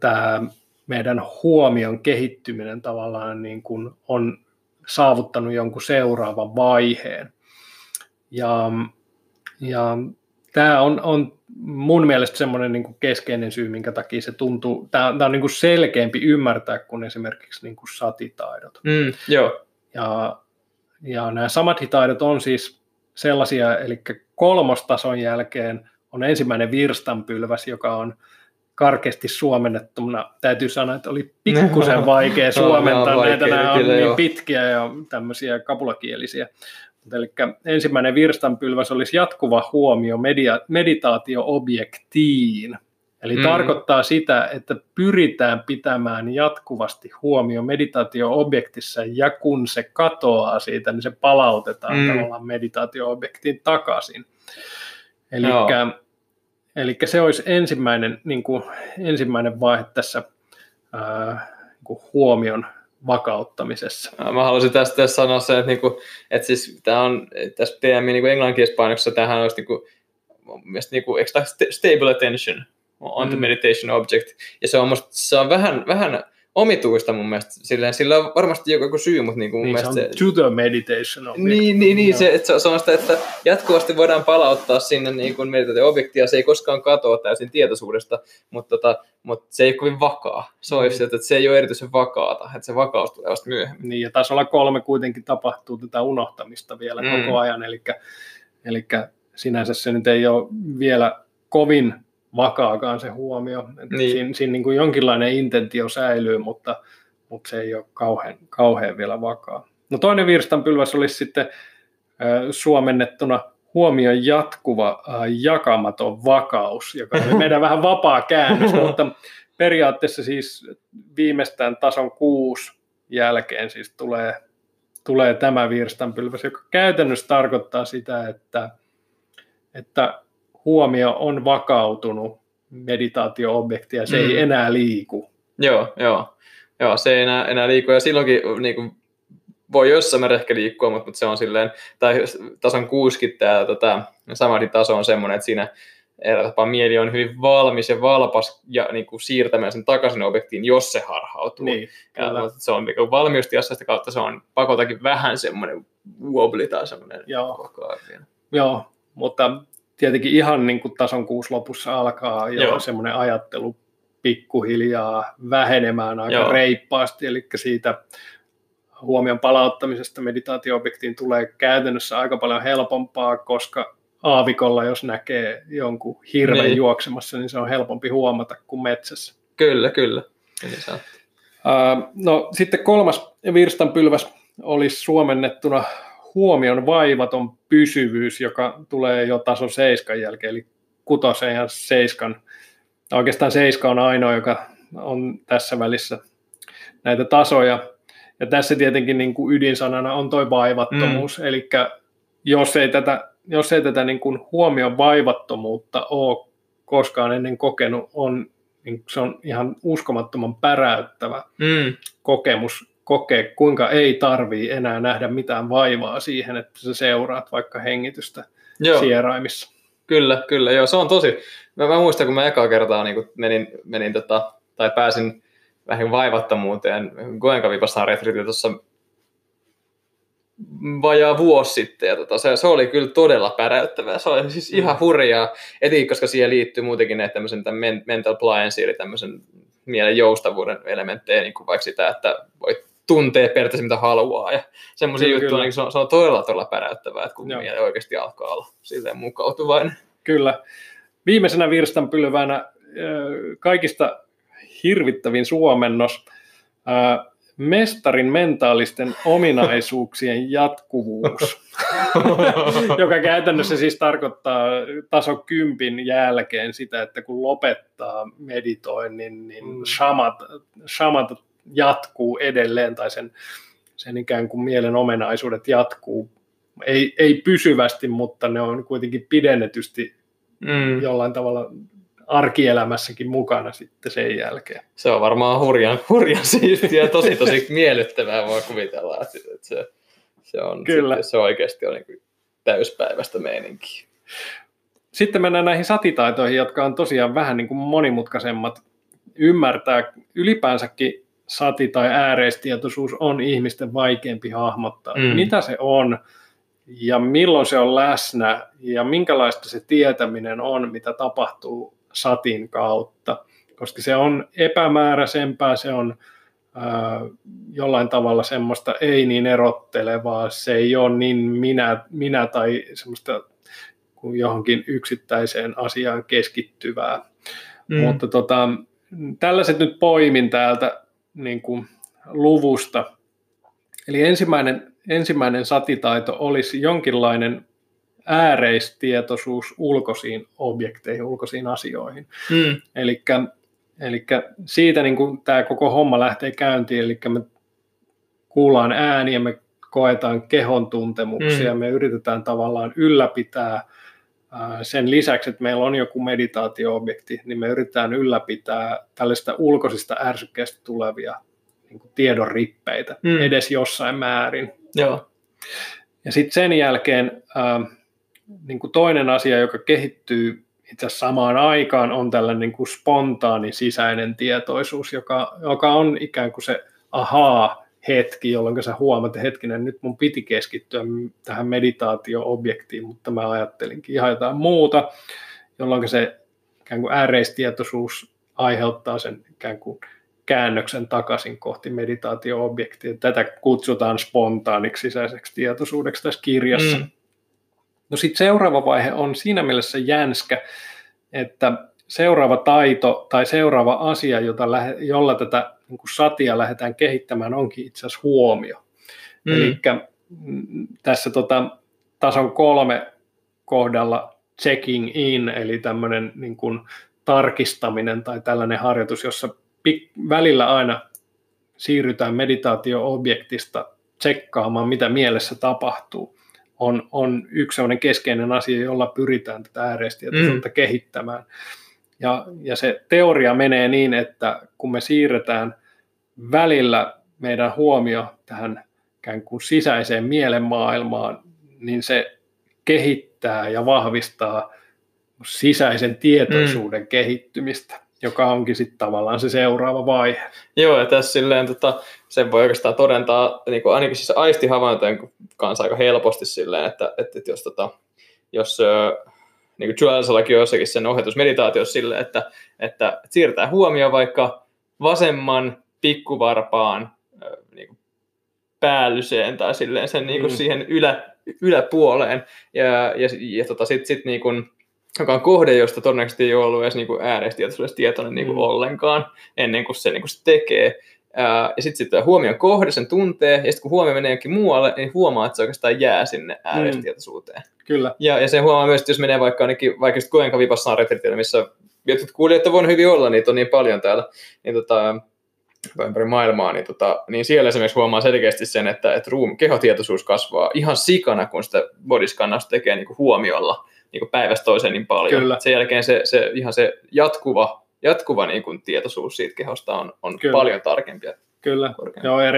tämä meidän huomion kehittyminen tavallaan niin kuin on saavuttanut jonkun seuraavan vaiheen. Ja, ja tämä on, on mun mielestä semmoinen niin kuin keskeinen syy, minkä takia se tuntuu, tämä, tämä on niin kuin selkeämpi ymmärtää kuin esimerkiksi niin kuin satitaidot. Mm, joo. Ja, ja nämä samat taidot on siis sellaisia, eli kolmostason jälkeen on ensimmäinen virstanpylväs, joka on karkeasti suomennettuna täytyy sanoa, että oli pikkusen <laughs> vaikea suomentaa. Näitä nämä on niin pitkiä ja tämmöisiä kapulakielisiä. Eli ensimmäinen virstanpylväs olisi jatkuva huomio media, meditaatio-objektiin. Eli mm. tarkoittaa sitä, että pyritään pitämään jatkuvasti huomio meditaatio-objektissa ja kun se katoaa siitä, niin se palautetaan mm. tavallaan meditaatio-objektiin takaisin. Eli Eli se olisi ensimmäinen, niin kuin, ensimmäinen vaihe tässä ää, niin kuin huomion vakauttamisessa. Mä haluaisin tästä, tästä sanoa sen, että, niin kuin, että siis tämä on tässä PMI niin englanninkielisessä painoksessa tähän olisi niin kuin, mielestäni, niin kuin, eikö stable attention on the mm. meditation object, ja se on, musta, se on vähän, vähän omituista mun mielestä. Silleen, sillä on varmasti joku syy, mutta niin kuin mun niin, mielestä se on to the meditation object. Niin, niin, niin se, että se on sitä, että jatkuvasti voidaan palauttaa sinne niin kuin meditaatio-objektia, se ei koskaan katoa täysin tietoisuudesta, mutta, tota, mutta se ei ole kovin vakaa. Se on mm. että se ei ole erityisen vakaata, että se vakaus tulee vasta myöhemmin. Niin, ja tasolla kolme kuitenkin tapahtuu tätä unohtamista vielä mm. koko ajan, eli, eli sinänsä se nyt ei ole vielä kovin vakaakaan se huomio. Niin. Siinä, siinä niin kuin jonkinlainen intentio säilyy, mutta, mutta se ei ole kauhean, kauhean vielä vakaa. No toinen virstanpylväs olisi sitten äh, suomennettuna huomion jatkuva äh, jakamaton vakaus, joka on <laughs> meidän vähän vapaa käännös, mutta periaatteessa siis viimeistään tason kuusi jälkeen siis tulee, tulee tämä virstanpylväs, joka käytännössä tarkoittaa sitä, että, että huomio on vakautunut meditaatio-objekti ja se mm. ei enää liiku. Joo, joo. Joo, se ei enää, enää liiku ja silloinkin niin kuin, voi jossain määrin ehkä liikkua, mutta, mutta se on silleen, tai tason 60 tämä tota, samadin taso on semmoinen, että siinä tapaa mieli on hyvin valmis ja valpas ja niin kuin siirtämään sen takaisin objektiin, jos se harhautuu. Niin, ja, se on niin valmiustilassa, sitä kautta se on pakotakin vähän semmoinen wobbly tai semmoinen Joo. Joo, mutta tietenkin ihan niin kuin tason kuusi lopussa alkaa jo Joo. semmoinen ajattelu pikkuhiljaa vähenemään aika Joo. reippaasti, eli siitä huomion palauttamisesta meditaatioobjektiin tulee käytännössä aika paljon helpompaa, koska aavikolla, jos näkee jonkun hirven niin. juoksemassa, niin se on helpompi huomata kuin metsässä. Kyllä, kyllä. Uh, no sitten kolmas virstanpylväs olisi suomennettuna huomion vaivaton pysyvyys, joka tulee jo taso seiskan jälkeen, eli kutosen ja seiskan. Oikeastaan seiska on ainoa, joka on tässä välissä näitä tasoja. Ja tässä tietenkin niin kuin ydinsanana on tuo vaivattomuus, mm. eli jos ei tätä, jos ei tätä niin kuin huomion vaivattomuutta ole koskaan ennen kokenut, on, niin se on ihan uskomattoman päräyttävä mm. kokemus kokea, kuinka ei tarvii enää nähdä mitään vaivaa siihen, että sä seuraat vaikka hengitystä Joo. sieraimissa. Kyllä, kyllä. Joo, se on tosi. Mä, mä muistan, kun mä ekaa kertaa niin menin, menin tota, tai pääsin vähän vaivattomuuteen Goenka Vipassan retriitillä tuossa vajaa vuosi sitten, ja tota, se, se, oli kyllä todella päräyttävää. Se oli siis ihan mm. hurjaa, eti, koska siihen liittyy muutenkin ne tämmöisen mental pliancy, eli tämmöisen mielen joustavuuden elementtejä, niin kuin vaikka sitä, että voit tuntee periaatteessa mitä haluaa. Ja semmoisia juttuja, niin se, on, se on todella todella päräyttävää, että kun mieli oikeasti alkaa olla silleen mukautuvainen. Kyllä. Viimeisenä virstanpylvänä kaikista hirvittävin suomennos, mestarin mentaalisten ominaisuuksien <laughs> jatkuvuus, <laughs> joka käytännössä siis tarkoittaa taso kympin jälkeen sitä, että kun lopettaa meditoinnin, niin mm. shamat, shamat jatkuu edelleen tai sen, sen ikään kuin mielen omenaisuudet jatkuu. Ei, ei pysyvästi, mutta ne on kuitenkin pidennetysti mm. jollain tavalla arkielämässäkin mukana sitten sen jälkeen. Se on varmaan hurjan, hurjan siistiä ja tosi tosi <laughs> miellyttävää voi kuvitella, että se, se, on, Kyllä. se oikeasti on niin täyspäiväistä meininkiä. Sitten mennään näihin satitaitoihin, jotka on tosiaan vähän niin kuin monimutkaisemmat ymmärtää ylipäänsäkin sati tai ääreistietoisuus on ihmisten vaikeampi hahmottaa. Mm. Mitä se on ja milloin se on läsnä ja minkälaista se tietäminen on, mitä tapahtuu satin kautta. Koska se on epämääräisempää, se on ää, jollain tavalla semmoista ei niin erottelevaa, se ei ole niin minä, minä tai semmoista kuin johonkin yksittäiseen asiaan keskittyvää Mm. Mutta tota, tällaiset nyt poimin täältä niin kuin luvusta. Eli ensimmäinen, ensimmäinen satitaito olisi jonkinlainen ääreistietoisuus ulkoisiin objekteihin, ulkoisiin asioihin. Mm. Eli siitä niin kuin tämä koko homma lähtee käyntiin, eli me kuullaan ääniä, me koetaan kehon tuntemuksia, mm. me yritetään tavallaan ylläpitää sen lisäksi, että meillä on joku meditaatio-objekti, niin me yritetään ylläpitää tällaista ulkoisista ärsykkeistä tulevia niin kuin tiedon rippeitä mm. edes jossain määrin. Joo. Ja sitten sen jälkeen niin kuin toinen asia, joka kehittyy itse asiassa samaan aikaan, on tällainen niin kuin spontaani sisäinen tietoisuus, joka, joka on ikään kuin se ahaa hetki, jolloin sä huomaat, että hetkinen, nyt mun piti keskittyä tähän meditaatio-objektiin, mutta mä ajattelinkin ihan jotain muuta, jolloin se ikään kuin ääreistietoisuus aiheuttaa sen ikään kuin käännöksen takaisin kohti meditaatio-objektia. Tätä kutsutaan spontaaniksi sisäiseksi tietoisuudeksi tässä kirjassa. Mm. No sitten seuraava vaihe on siinä mielessä jänskä, että seuraava taito tai seuraava asia, jota, jolla tätä niin kuin satia lähdetään kehittämään, onkin itse asiassa huomio. Mm. Eli tässä tota, tason kolme kohdalla checking in, eli tämmöinen niin kuin tarkistaminen tai tällainen harjoitus, jossa pik- välillä aina siirrytään meditaatio-objektista tsekkaamaan, mitä mielessä tapahtuu, on, on yksi sellainen keskeinen asia, jolla pyritään tätä ääreistietoisuutta mm. kehittämään. Ja, ja se teoria menee niin, että kun me siirretään välillä meidän huomio tähän ikään kuin sisäiseen mielenmaailmaan, niin se kehittää ja vahvistaa sisäisen tietoisuuden mm. kehittymistä, joka onkin sitten tavallaan se seuraava vaihe. Joo, ja tässä silleen, tota, sen voi oikeastaan todentaa niin kuin ainakin siis aistihavaintojen kanssa aika helposti silleen, että, että, että jos, tota, jos niin kuin Joelsallakin on jossakin sen ohjatusmeditaatiossa sille, että, että siirtää huomio vaikka vasemman pikkuvarpaan niin kuin päällyseen tai silleen sen niin kuin mm. siihen ylä, yläpuoleen. Ja, ja, ja tota, sitten sit, niin kuin, joka on kohde, josta todennäköisesti ei ole ollut edes niin ääreistietoisuudessa tietoinen niin kuin mm. ollenkaan ennen kuin se, niin kuin se tekee. Ja sitten sit huomion kohde, sen tuntee, ja sitten kun huomio menee jonkin muualle, niin huomaa, että se oikeastaan jää sinne ääreistietoisuuteen. Mm. Kyllä. Ja, ja se huomaa myös, että jos menee vaikka ainakin vaikka sitten Koenka Vipassaan retreatille, missä jotkut kuulijat on hyvin olla, niitä on niin paljon täällä, niin tota, ympäri maailmaa, niin, tota, niin siellä esimerkiksi huomaa selkeästi sen, että, että ruum, kehotietoisuus kasvaa ihan sikana, kun sitä bodyskannausta tekee niin kuin huomiolla niin kuin päivästä toiseen niin paljon. Kyllä. Sen jälkeen se, se, ihan se jatkuva, jatkuva niin kuin tietoisuus siitä kehosta on, on paljon tarkempi. Kyllä, joo, ja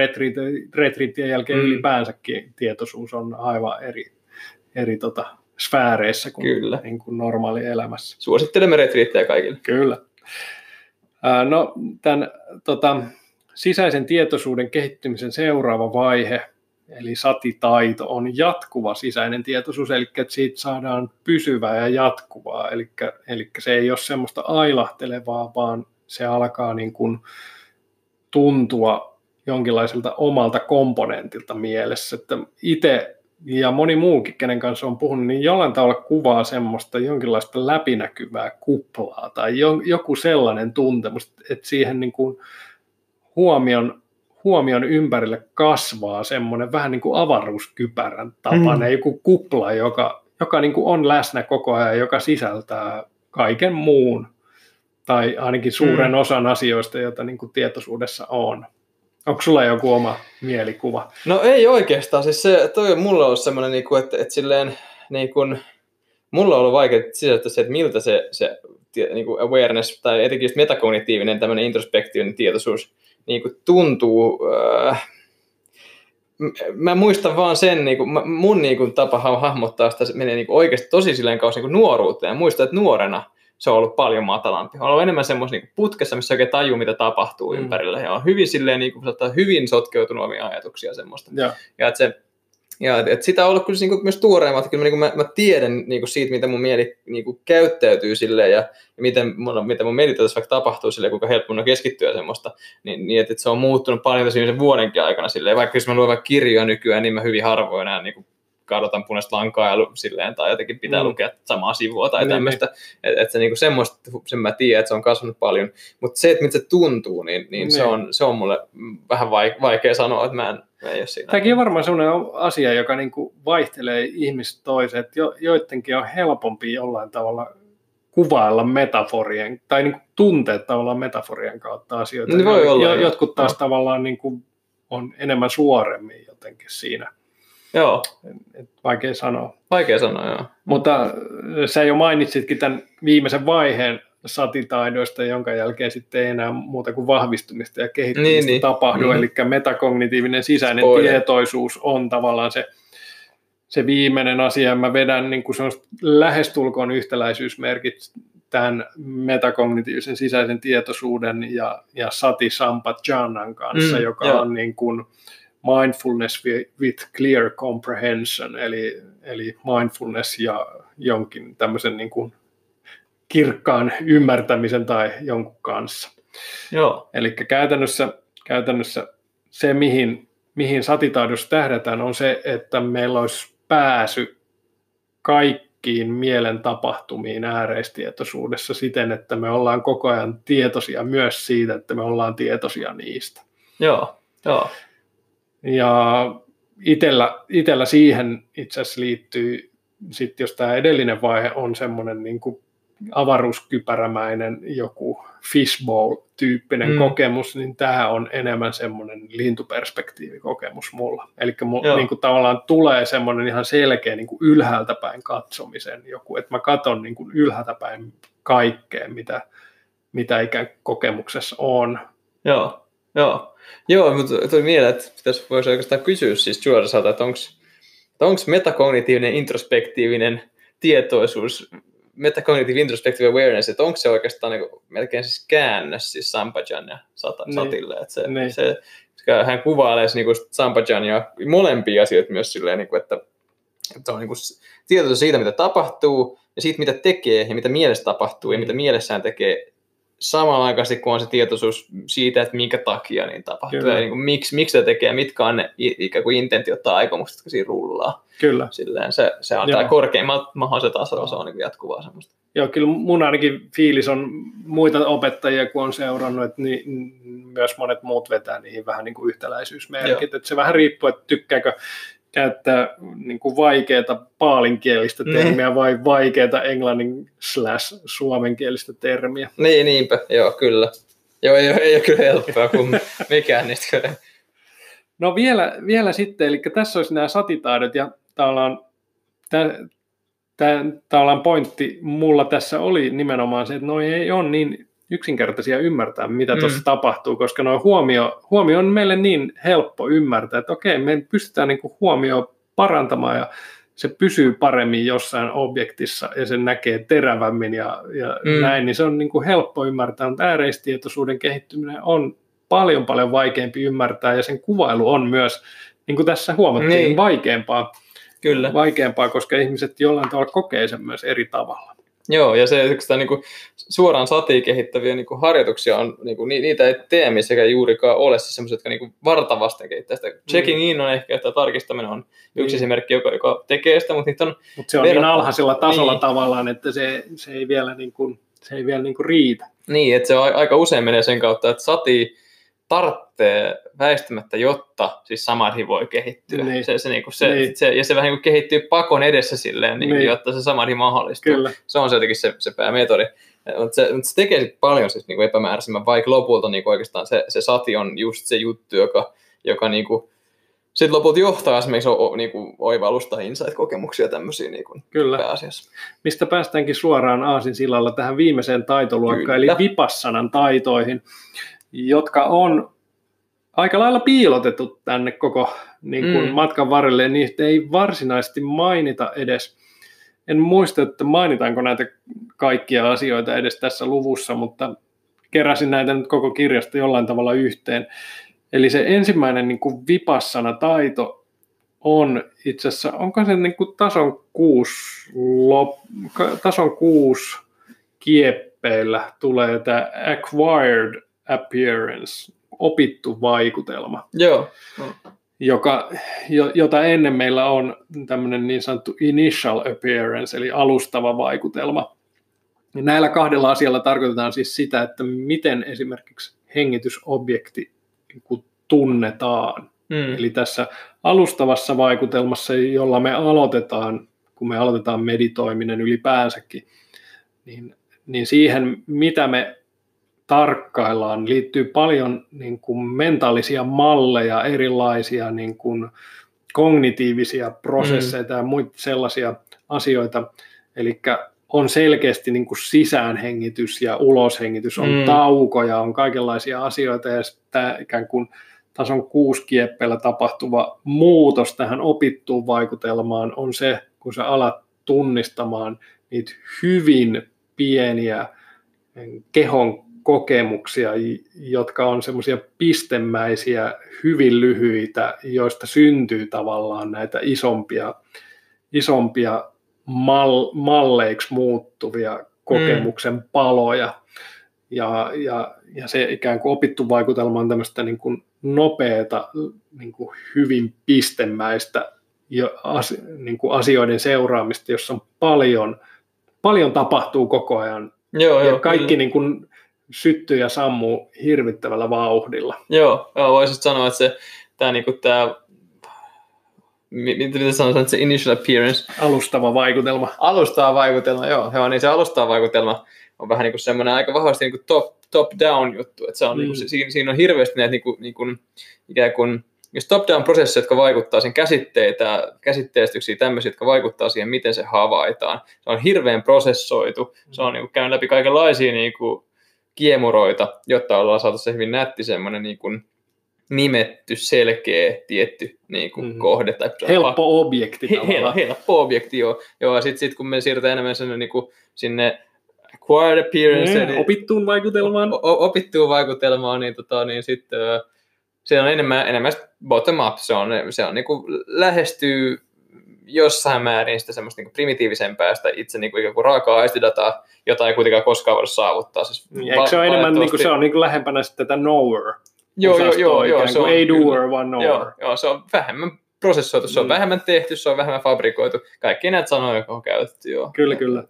retriittien jälkeen mm. ylipäänsäkin tietoisuus on aivan eri, eri tota, sfääreissä kuin, Kyllä. Niin kuin normaali elämässä. Suosittelemme retriittejä kaikille. Kyllä. No, tämän tota, sisäisen tietoisuuden kehittymisen seuraava vaihe, eli satitaito, on jatkuva sisäinen tietoisuus, eli että siitä saadaan pysyvää ja jatkuvaa, eli, eli se ei ole semmoista ailahtelevaa, vaan se alkaa niin kuin tuntua jonkinlaiselta omalta komponentilta mielessä, että itse ja moni muukin, kenen kanssa on puhunut, niin jollain tavalla kuvaa semmoista jonkinlaista läpinäkyvää kuplaa tai joku sellainen tuntemus, että siihen niin kuin huomion, huomion ympärille kasvaa semmoinen vähän niin kuin avaruuskypärän tapainen mm. joku kupla, joka, joka niin kuin on läsnä koko ajan, joka sisältää kaiken muun tai ainakin suuren mm. osan asioista, joita niin kuin tietoisuudessa on. Onko sulla joku oma mielikuva? No ei oikeastaan. Siis se, toi on mulla ollut semmoinen, niin kuin, että, että silleen, niin kuin, mulla on ollut vaikea sisältää se, että miltä se, se niin kuin awareness tai etenkin metakognitiivinen tämmöinen introspektiivinen tietoisuus niin kuin tuntuu. Äh, mä muistan vaan sen, niin kuin, mun niin kuin, tapa hahmottaa sitä menee niin kuin, oikeasti tosi silleen kauas niin nuoruuteen. Muistan, että nuorena – se on ollut paljon matalampi. On ollut enemmän semmoista niin putkessa, missä oikein tajuu, mitä tapahtuu mm. ympärillä. Ja on hyvin, silleen, niin kuin, hyvin sotkeutunut omia ajatuksia semmoista. Ja, ja että se, ja et sitä on ollut kyllä niin kuin, myös tuoreemmat. Kyllä niin kuin, mä, mä, tiedän niin kuin siitä, miten mun mieli niin kuin, käyttäytyy silleen ja, ja miten, mun, miten mun meditaatiossa vaikka tapahtuu silleen, kuinka helppo on keskittyä semmoista. Niin, niin että, että, se on muuttunut paljon tässä vuodenkin aikana silleen. Vaikka jos mä luen vaikka kirjoja nykyään, niin mä hyvin harvoin enää niin kuin, kadotan punaista lankaa ja silleen, tai jotenkin pitää Mm. lukea samaa sivua tai Niin, tämmöistä. Että et se niinku semmoista, sen mä tiedän, että se on kasvanut paljon. Mutta se, että miltä se tuntuu, niin, niin, se, Niin. on, se on mulle vähän vaik- vaikea sanoa, että mä en, mä en ole siinä. Tämäkin on varmaan sellainen asia, joka niin kuin vaihtelee ihmistä toiseen, että jo, joidenkin on helpompi jollain tavalla kuvailla metaforien, tai niin kuin tunteet tavallaan metaforien kautta asioita. Niin voi olla, jo, jotkut taas Joo. tavallaan niin kuin on enemmän suoremmin jotenkin siinä. Joo, Et vaikea sanoa. vaikea sanoa, joo. Mutta äh, sä jo mainitsitkin tämän viimeisen vaiheen satitaidoista, jonka jälkeen sitten ei enää muuta kuin vahvistumista ja kehittymistä Niin, niin, tapahdu. Mm. Eli metakognitiivinen sisäinen Spoiler. tietoisuus on tavallaan se, se viimeinen asia. Mä vedän niin kuin lähestulkoon yhtäläisyysmerkit tämän metakognitiivisen sisäisen tietoisuuden ja, ja Sati Sampajanan kanssa, Mm, joka joo. on niin kuin mindfulness wi- with clear comprehension, eli, eli mindfulness ja jonkin tämmöisen niin kuin kirkkaan ymmärtämisen tai jonkun kanssa. Joo, Eli käytännössä, käytännössä se, mihin, mihin satitaidossa tähdätään, on se, että meillä olisi pääsy kaikkiin mielen tapahtumiin ääreistietoisuudessa siten, että me ollaan koko ajan tietoisia myös siitä, että me ollaan tietoisia niistä. joo, joo. Ja itellä, itellä siihen itse asiassa liittyy, sit jos tämä edellinen vaihe on semmoinen niin kuin avaruuskypärämäinen joku fishbowl-tyyppinen Mm. kokemus, niin tämä on enemmän semmoinen lintuperspektiivikokemus mulla. Eli niin kuin tavallaan tulee semmoinen ihan selkeä niin kuin ylhäältä päin katsomisen joku, että mä katson niin kuin ylhäältä päin kaikkea, mitä, mitä ikään kokemuksessa on. Joo, joo. Joo, mutta tuli mieleen, että pitäisi voisi oikeastaan kysyä siis Georgesalta, että onko metakognitiivinen introspektiivinen tietoisuus, metacognitive introspective awareness, että onko se oikeastaan niin melkein siis käännös siis Sampajan ja Sata, Niin. Satille, että se, Niin. se, hän kuvailee niin kuin Sampajan ja molempia asioita myös silleen, niin kuin, että, että on niin kuin tietoisuus siitä, mitä tapahtuu, ja siitä, mitä tekee, ja mitä mielessä tapahtuu, ja mitä mielessään tekee, samanaikaisesti kun on se tietoisuus siitä, että minkä takia niin tapahtuu, Kyllä. ja niin kuin, miksi, miksi se tekee, mitkä on ne ikään kuin intentiot tai aikomukset, jotka siinä rullaa. Kyllä. Silleen, se, se on tämä korkeimmalta mahdollisella tasolla, se on niin jatkuvaa semmoista. Joo, kyllä mun ainakin fiilis on muita opettajia, kun on seurannut, että ni, myös monet muut vetää niihin vähän niin kuin yhtäläisyysmerkit. Että se vähän riippuu, että tykkääkö käyttää niin kuin vaikeaa paalinkielistä Niin. termiä vai vaikeaa englannin slash suomenkielistä termiä. Niin, niinpä, joo, kyllä. Joo, ei, ei ole kyllä helppoa, kun <laughs> mikään niistä. No vielä, vielä sitten, eli tässä olisi nämä satitaidot ja tavallaan, pointti mulla tässä oli nimenomaan se, että noi ei ole niin yksinkertaisia ymmärtää, mitä Mm. tuossa tapahtuu, koska noin huomio, huomio on meille niin helppo ymmärtää, että okei, me pystytään niin kuin huomio parantamaan ja se pysyy paremmin jossain objektissa ja se näkee terävämmin ja, ja Mm. mm. näin, niin se on niin kuin helppo ymmärtää, mutta ääreistietoisuuden kehittyminen on paljon paljon vaikeampi ymmärtää ja sen kuvailu on myös, niin kuin tässä huomattiin, niin. vaikeampaa, Kyllä. vaikeampaa, koska ihmiset jollain tavalla kokee sen myös eri tavalla. Joo, ja se että niin kuin, suoraan satiin kehittäviä niin kuin, harjoituksia on, niin kuin, ni- niitä ei teemissäkään juurikaan ole, siis semmoiset, jotka niin kuin, vartavasten kehittää sitä. Checking in on ehkä, että tarkistaminen on yksi Mm. esimerkki, joka, joka tekee sitä, mutta niitä on, Mutta se on niin Verrattuna- alhaisella tasolla niin. tavallaan, että se, se ei vielä, niin kuin, se ei vielä niin kuin riitä. niin, että se on, aika usein menee sen kautta, että sati tarvitsee väistämättä, jotta siis samadhi voi kehittyä. Niin. Se, se, niin kuin, se, Niin. se, ja se vähän niin kuin kehittyy pakon edessä silleen, niin, Niin. jotta se samadhi mahdollistuu. Kyllä. se on se jotenkin se, se päämetodi. Mutta se, mut se tekee sit paljon siis niinku epämääräisemmän, vaikka lopulta niinku oikeastaan se, se sati on just se juttu, joka, joka niinku, sitten lopulta johtaa esimerkiksi o, o, niinku oivallusta, insight-kokemuksia tämmöisiä niinku Kyllä. pääasiassa. Mistä päästäänkin suoraan Aasin sillalla tähän viimeiseen taitoluokkaan, Kyllä. eli vipassanan taitoihin, jotka on aika lailla piilotettu tänne koko niin kuin Mm. matkan varrelle, ja niistä ei varsinaisesti mainita edes. En muista, että mainitaanko näitä kaikkia asioita edes tässä luvussa, mutta keräsin näitä nyt koko kirjasta jollain tavalla yhteen. Eli se ensimmäinen niin kuin vipassana taito on itse asiassa, onko se niin kuin tason kuusi, lop, tason kuusi kieppeillä tulee tämä acquired appearance, opittu vaikutelma. Joo. joka, jota ennen meillä on tämmöinen niin sanottu initial appearance, eli alustava vaikutelma. Ja näillä kahdella asialla tarkoitetaan siis sitä, että miten esimerkiksi hengitysobjekti niin tunnetaan. Mm. Eli tässä alustavassa vaikutelmassa, jolla me aloitetaan, kun me aloitetaan meditoiminen ylipäänsäkin, niin, niin siihen, mitä me tarkkaillaan, liittyy paljon niin kuin mentaalisia malleja, erilaisia niin kuin kognitiivisia prosesseja mm. ja muita sellaisia asioita. Eli on selkeästi niin kuin sisäänhengitys ja uloshengitys, on mm. taukoja, on kaikenlaisia asioita ja tämä ikään kuin tason kuusi kieppeillä tapahtuva muutos tähän opittuun vaikutelmaan on se, kun sä alat tunnistamaan niitä hyvin pieniä kehon kokemuksia, jotka on semmoisia pistemäisiä, hyvin lyhyitä, joista syntyy tavallaan näitä isompia, isompia mal, malleiksi muuttuvia kokemuksen mm. paloja. Ja, ja, ja se ikään kuin opittu vaikutelma on tämmöistä niin kuin nopeata, niin kuin hyvin pistemäistä niin kuin asioiden seuraamista, jossa on paljon, paljon tapahtuu koko ajan. Joo, ja joo, kaikki niin kuin syttyy ja sammuu hirvittävällä vauhdilla. Joo, joo voisit sanoa, että se, tämä, niin kuin, tämä mitä sanotaan, että se initial appearance. Alustava vaikutelma. Alustava vaikutelma, joo. joo niin se alustava vaikutelma on vähän niin kuin semmoinen aika vahvasti niin kuin top, top-down juttu. Että se on, mm. niin kuin, siinä, siinä on hirveästi näitä niin kuin, niin kuin, ikään kuin jos top-down prosessit, jotka vaikuttaa sen käsitteitä, käsitteestyksiä, tämmöisiä, jotka vaikuttaa siihen, miten se havaitaan. Se on hirveän prosessoitu. Se on niin kuin, käynyt läpi kaikenlaisia niin kuin, kiemuroita, jotta ollaan saatu se hyvin nätti semmoinen niin kuin, nimetty, selkeä, tietty niin kuin, mm. kohde. Tai helppo objekti Hel, helppo objekti, joo. joo ja sitten sit, kun me siirrytään enemmän sinne, niin kuin, sinne acquired appearance, mm, eli opittuun vaikutelmaan. O, opittuun vaikutelmaan, niin, tota, niin sitten se on enemmän, enemmän bottom up, se on, se on niin kuin, lähestyy jossain määrin sitä semmoista niin primitiivisempää sitä itse niin kuin, ikään kuin raakaa aistidataa, jota ei kuitenkaan koskaan voida saavuttaa. Siis Eikö se ole enemmän niin kuin, se on niin kuin lähempänä sitten tätä knower? Joo, joo, joo, joo, se on, ei doer, vaan knower. Joo, joo, se on vähemmän prosessoitu, se on mm. vähemmän tehty, se on vähemmän fabrikoitu. Kaikki näitä sanoja on käytetty. Joo. Kyllä, kyllä.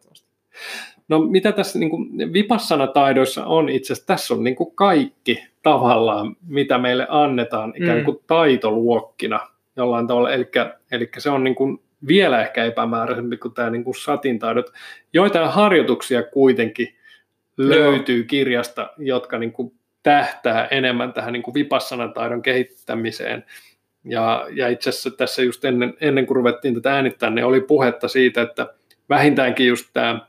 No mitä tässä niin kuin vipassana-taidoissa on itse asiassa, tässä on niin kuin kaikki tavallaan, mitä meille annetaan ikään mm. kuin mm. taitoluokkina jollain tavalla. Eli, eli se on niin kuin vielä ehkä epämääräisempi kuin tämä niin kuin satin taidot. Joitain harjoituksia kuitenkin löytyy Joo. kirjasta, jotka niin kuin tähtää enemmän tähän niin kuin taidon kehittämiseen. Ja, ja itse asiassa tässä just ennen, ennen kuin ruvettiin tätä äänittää, niin oli puhetta siitä, että vähintäänkin just tämä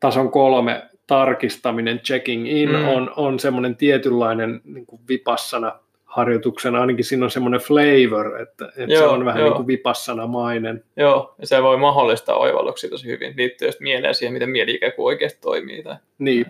tason kolme tarkistaminen, checking in, mm. on, on semmoinen tietynlainen niin kuin vipassana harjoituksena, ainakin siinä on semmoinen flavor, että, että joo, se on vähän joo. niin kuin vipassanamainen. Joo, ja se voi mahdollistaa oivalluksia tosi hyvin, liittyy just mieleen siihen, miten mieli ikään kuin oikeasti toimii. Tai... Niin,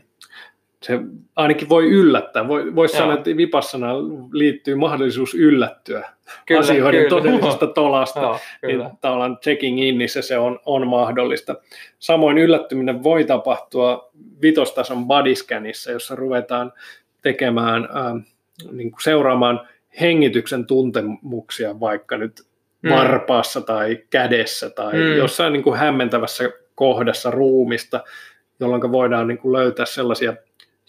se ainakin voi yllättää. Voi, voisi sanoa, että vipassana liittyy mahdollisuus yllättyä kyllä, asioiden kyllä. todellisesta tolasta. Joo, niin tavallaan checking innissä se on, on mahdollista. Samoin yllättyminen voi tapahtua vitostason bodyscanissa, jossa ruvetaan tekemään, äh, niin kuin seuraamaan hengityksen tuntemuksia vaikka nyt mm. varpaassa tai kädessä tai mm. jossain niin kuin hämmentävässä kohdassa ruumista, jolloin voidaan niin kuin löytää sellaisia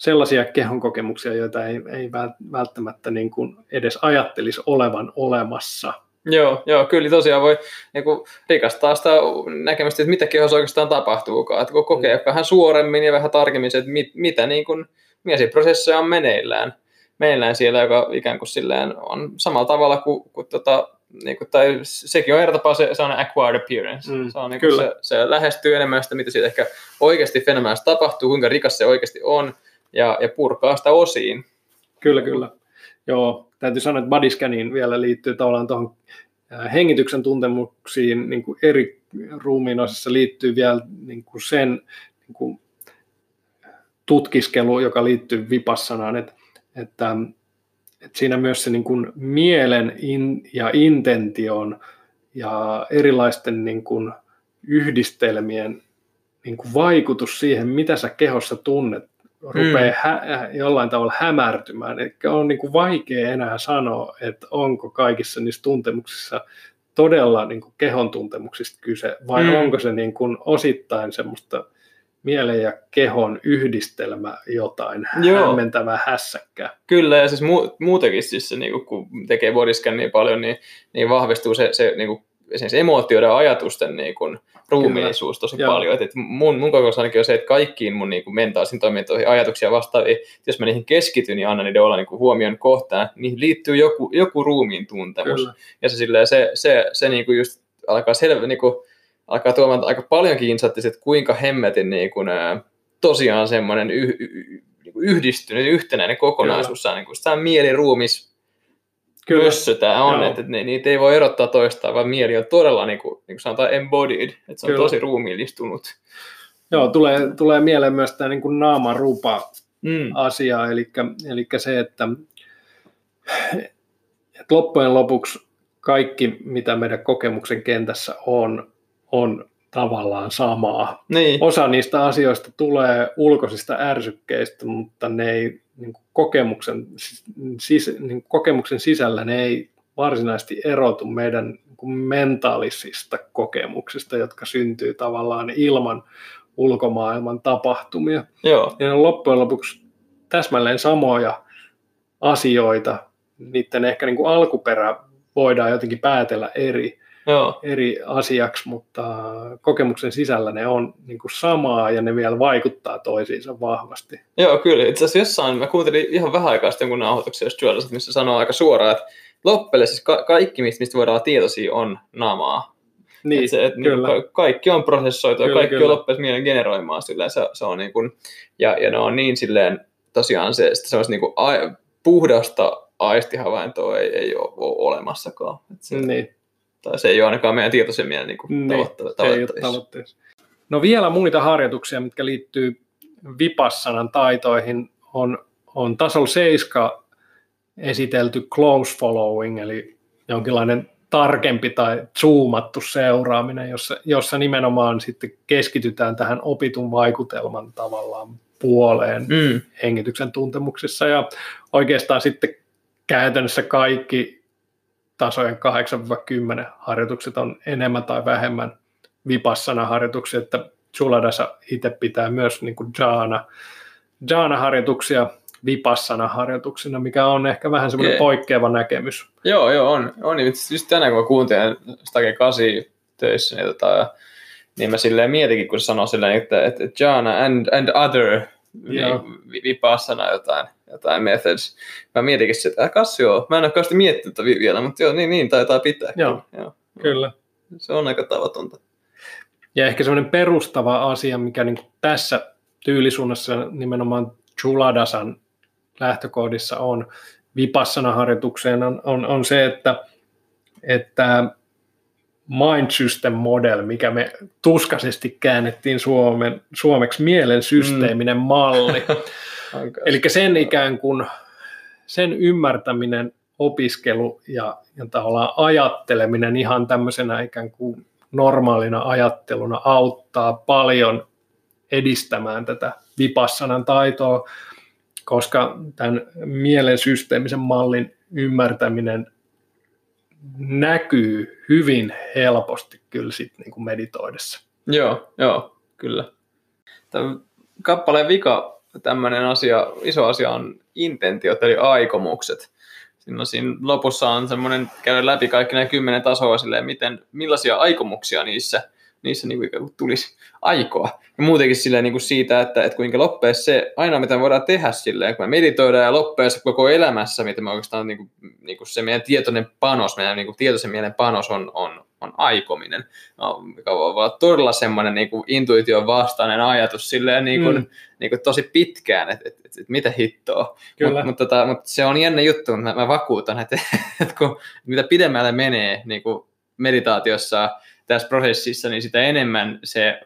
sellaisia kehon kokemuksia, joita ei, ei välttämättä niin kuin edes ajattelisi olevan olemassa. Joo, joo, kyllä tosiaan voi niin kuin, rikastaa sitä näkemystä, että mitä kehossa oikeastaan tapahtuukaan. Että kun kokee mm. vähän suoremmin ja vähän tarkemmin että mit, mitä niin kuin, prosesseja on meneillään, meneillään siellä, joka ikään kuin silleen on samalla tavalla kuin, kuin tota, niin kuin, tai sekin on eri tapaa se, se on acquired appearance. Mm, se, on, niin kuin, se, se, lähestyy enemmän sitä, mitä siitä ehkä oikeasti fenomenassa tapahtuu, kuinka rikas se oikeasti on, ja, ja purkaa sitä osiin. Kyllä, kyllä. Joo, täytyy sanoa, että bodyscaniin vielä liittyy tavallaan tuohon hengityksen tuntemuksiin niin kuin eri ruumiin osissa liittyy vielä niin kuin sen niin kuin tutkiskelu, joka liittyy vipassanaan, että, että, että siinä myös se niin kuin mielen in, ja intention ja erilaisten niin kuin yhdistelmien niin kuin vaikutus siihen, mitä sä kehossa tunnet, rupeaa mm. hä- jollain tavalla hämärtymään. Eli on niin kuin vaikea enää sanoa, että onko kaikissa niissä tuntemuksissa todella niin kuin kehon tuntemuksista kyse, vai mm. onko se niin kuin osittain semmoista mielen ja kehon yhdistelmä jotain Joo. hämmentävää hässäkkää. Kyllä, ja siis mu- muutenkin siis se, niin kun tekee bodyscan niin paljon, niin, niin vahvistuu se, se niin kuin, esimerkiksi emootioiden ja ajatusten niin kuin, ruumiillisuus tosi Joo. paljon. Et, et mun, mun kokemus ainakin on se, että kaikkiin mun niin kuin, mentaalisiin toimintoihin, ajatuksia vastaaviin, jos mä niihin keskityn, niin annan niiden olla niin kuin, huomion kohtaan, niihin liittyy joku, joku ruumiin tuntemus. Kyllä. Ja se, silleen, se, se, se niin kuin just alkaa selvä, niin kuin, alkaa tuomaan aika paljonkin insatti, että kuinka hemmetin niin kuin, tosiaan semmoinen yh, yh, niinku yhdistynyt, yhtenäinen kokonaisuus, niin kuin tämä mieli, ruumis, Kyllä. Mössö tämä on, Joo. että, että niitä ei voi erottaa toistaan, vaan mieli on todella, niin kuin, niin kuin sanotaan, embodied, että se on Kyllä. tosi ruumiillistunut. Joo, tulee, tulee mieleen myös tämä niin naamarupa mm. asia, eli, eli se, että, että loppujen lopuksi kaikki, mitä meidän kokemuksen kentässä on, on tavallaan samaa. Niin. Osa niistä asioista tulee ulkoisista ärsykkeistä, mutta ne ei niin kuin kokemuksen, sis, niin kokemuksen sisällä ne ei varsinaisesti erotu meidän niin kuin mentaalisista kokemuksista, jotka syntyy tavallaan ilman ulkomaailman tapahtumia. Joo. Ja ne on loppujen lopuksi täsmälleen samoja asioita, niiden ehkä niin kuin alkuperä voidaan jotenkin päätellä eri, Joo. eri asiaksi, mutta kokemuksen sisällä ne on niin kuin samaa ja ne vielä vaikuttaa toisiinsa vahvasti. Joo, kyllä. Itse asiassa jossain, mä kuuntelin ihan vähän aikaa sitten jonkun nauhoituksen jos missä sanoo aika suoraan, että loppujen siis ka- kaikki, mistä voidaan olla tietoisia, on namaa. Niin, se, että niin kyllä. Niin, ka- kaikki on prosessoitu ja kaikki kyllä. on loppujen mielen generoimaan silleen, se, se on niin kuin, ja, ja ne on niin silleen, tosiaan se, se on niin kuin a, puhdasta aistihavaintoa ei, ei ole, ole olemassakaan. Että se, niin tai se ei ole ainakaan meidän tietoisen mielen niin kuin niin, tavoitteissa. No vielä muita harjoituksia, mitkä liittyy vipassanan taitoihin, on, on tasolla 7 esitelty close following, eli jonkinlainen tarkempi tai zoomattu seuraaminen, jossa, jossa nimenomaan sitten keskitytään tähän opitun vaikutelman tavallaan puoleen mm. hengityksen tuntemuksissa ja oikeastaan sitten käytännössä kaikki tasojen 8-10 harjoitukset on enemmän tai vähemmän vipassana harjoituksia, että Chuladasa itse pitää myös niin kuin jhana, jhana-harjoituksia vipassana harjoituksina, mikä on ehkä vähän semmoinen okay. poikkeava näkemys. Joo, joo, on. on. Just tänään kun mä kuuntelin Stake 8 töissä, niin, tota, niin mä silleen mietikin, kun se sanoo silleen, että, että jhana and, and other niin, vipassana jotain jotain methods. Mä mietinkin sitä, että kas joo, mä en ole kauheasti miettinyt vielä, mutta joo, niin, niin taitaa pitää. Joo, joo, kyllä. Se on aika tavatonta. Ja ehkä semmoinen perustava asia, mikä niin tässä tyylisuunnassa nimenomaan Chuladasan lähtökohdissa on vipassana harjoitukseen on, on, on se, että, että mind system model, mikä me tuskaisesti käännettiin suomen, suomeksi mielen systeeminen mm. malli. <laughs> Eli sen ikään kuin sen ymmärtäminen, opiskelu ja, ja tavallaan ajatteleminen ihan tämmöisenä ikään kuin normaalina ajatteluna auttaa paljon edistämään tätä vipassanan taitoa, koska tämän mielen systeemisen mallin ymmärtäminen näkyy hyvin helposti kyllä sit niin kuin meditoidessa. Joo, joo, kyllä. Tämän kappaleen vika tämmöinen asia, iso asia on intentiot, eli aikomukset. Siinä, siinä lopussa on semmoinen, käydä läpi kaikki nämä kymmenen tasoa silleen, miten, millaisia aikomuksia niissä, niissä niin kuin tulisi aikoa. Ja muutenkin silleen niin kuin siitä, että, että kuinka loppujen se, aina mitä me voidaan tehdä silleen, kun me meditoidaan ja loppujen koko elämässä, mitä me oikeastaan niin kuin, niin kuin se meidän tietoinen panos, meidän niin kuin tietoisen mielen panos on, on, on aikominen, no, mikä voi olla todella semmoinen niin kuin intuition vastainen ajatus silleen niin kuin, mm. niin kuin tosi pitkään, että et, et, et, mitä hittoa. Mutta mut, tota, mut se on jännä juttu, mutta mä, mä vakuutan, että <laughs> et kun, mitä pidemmälle menee niin kuin meditaatiossa tässä prosessissa, niin sitä enemmän se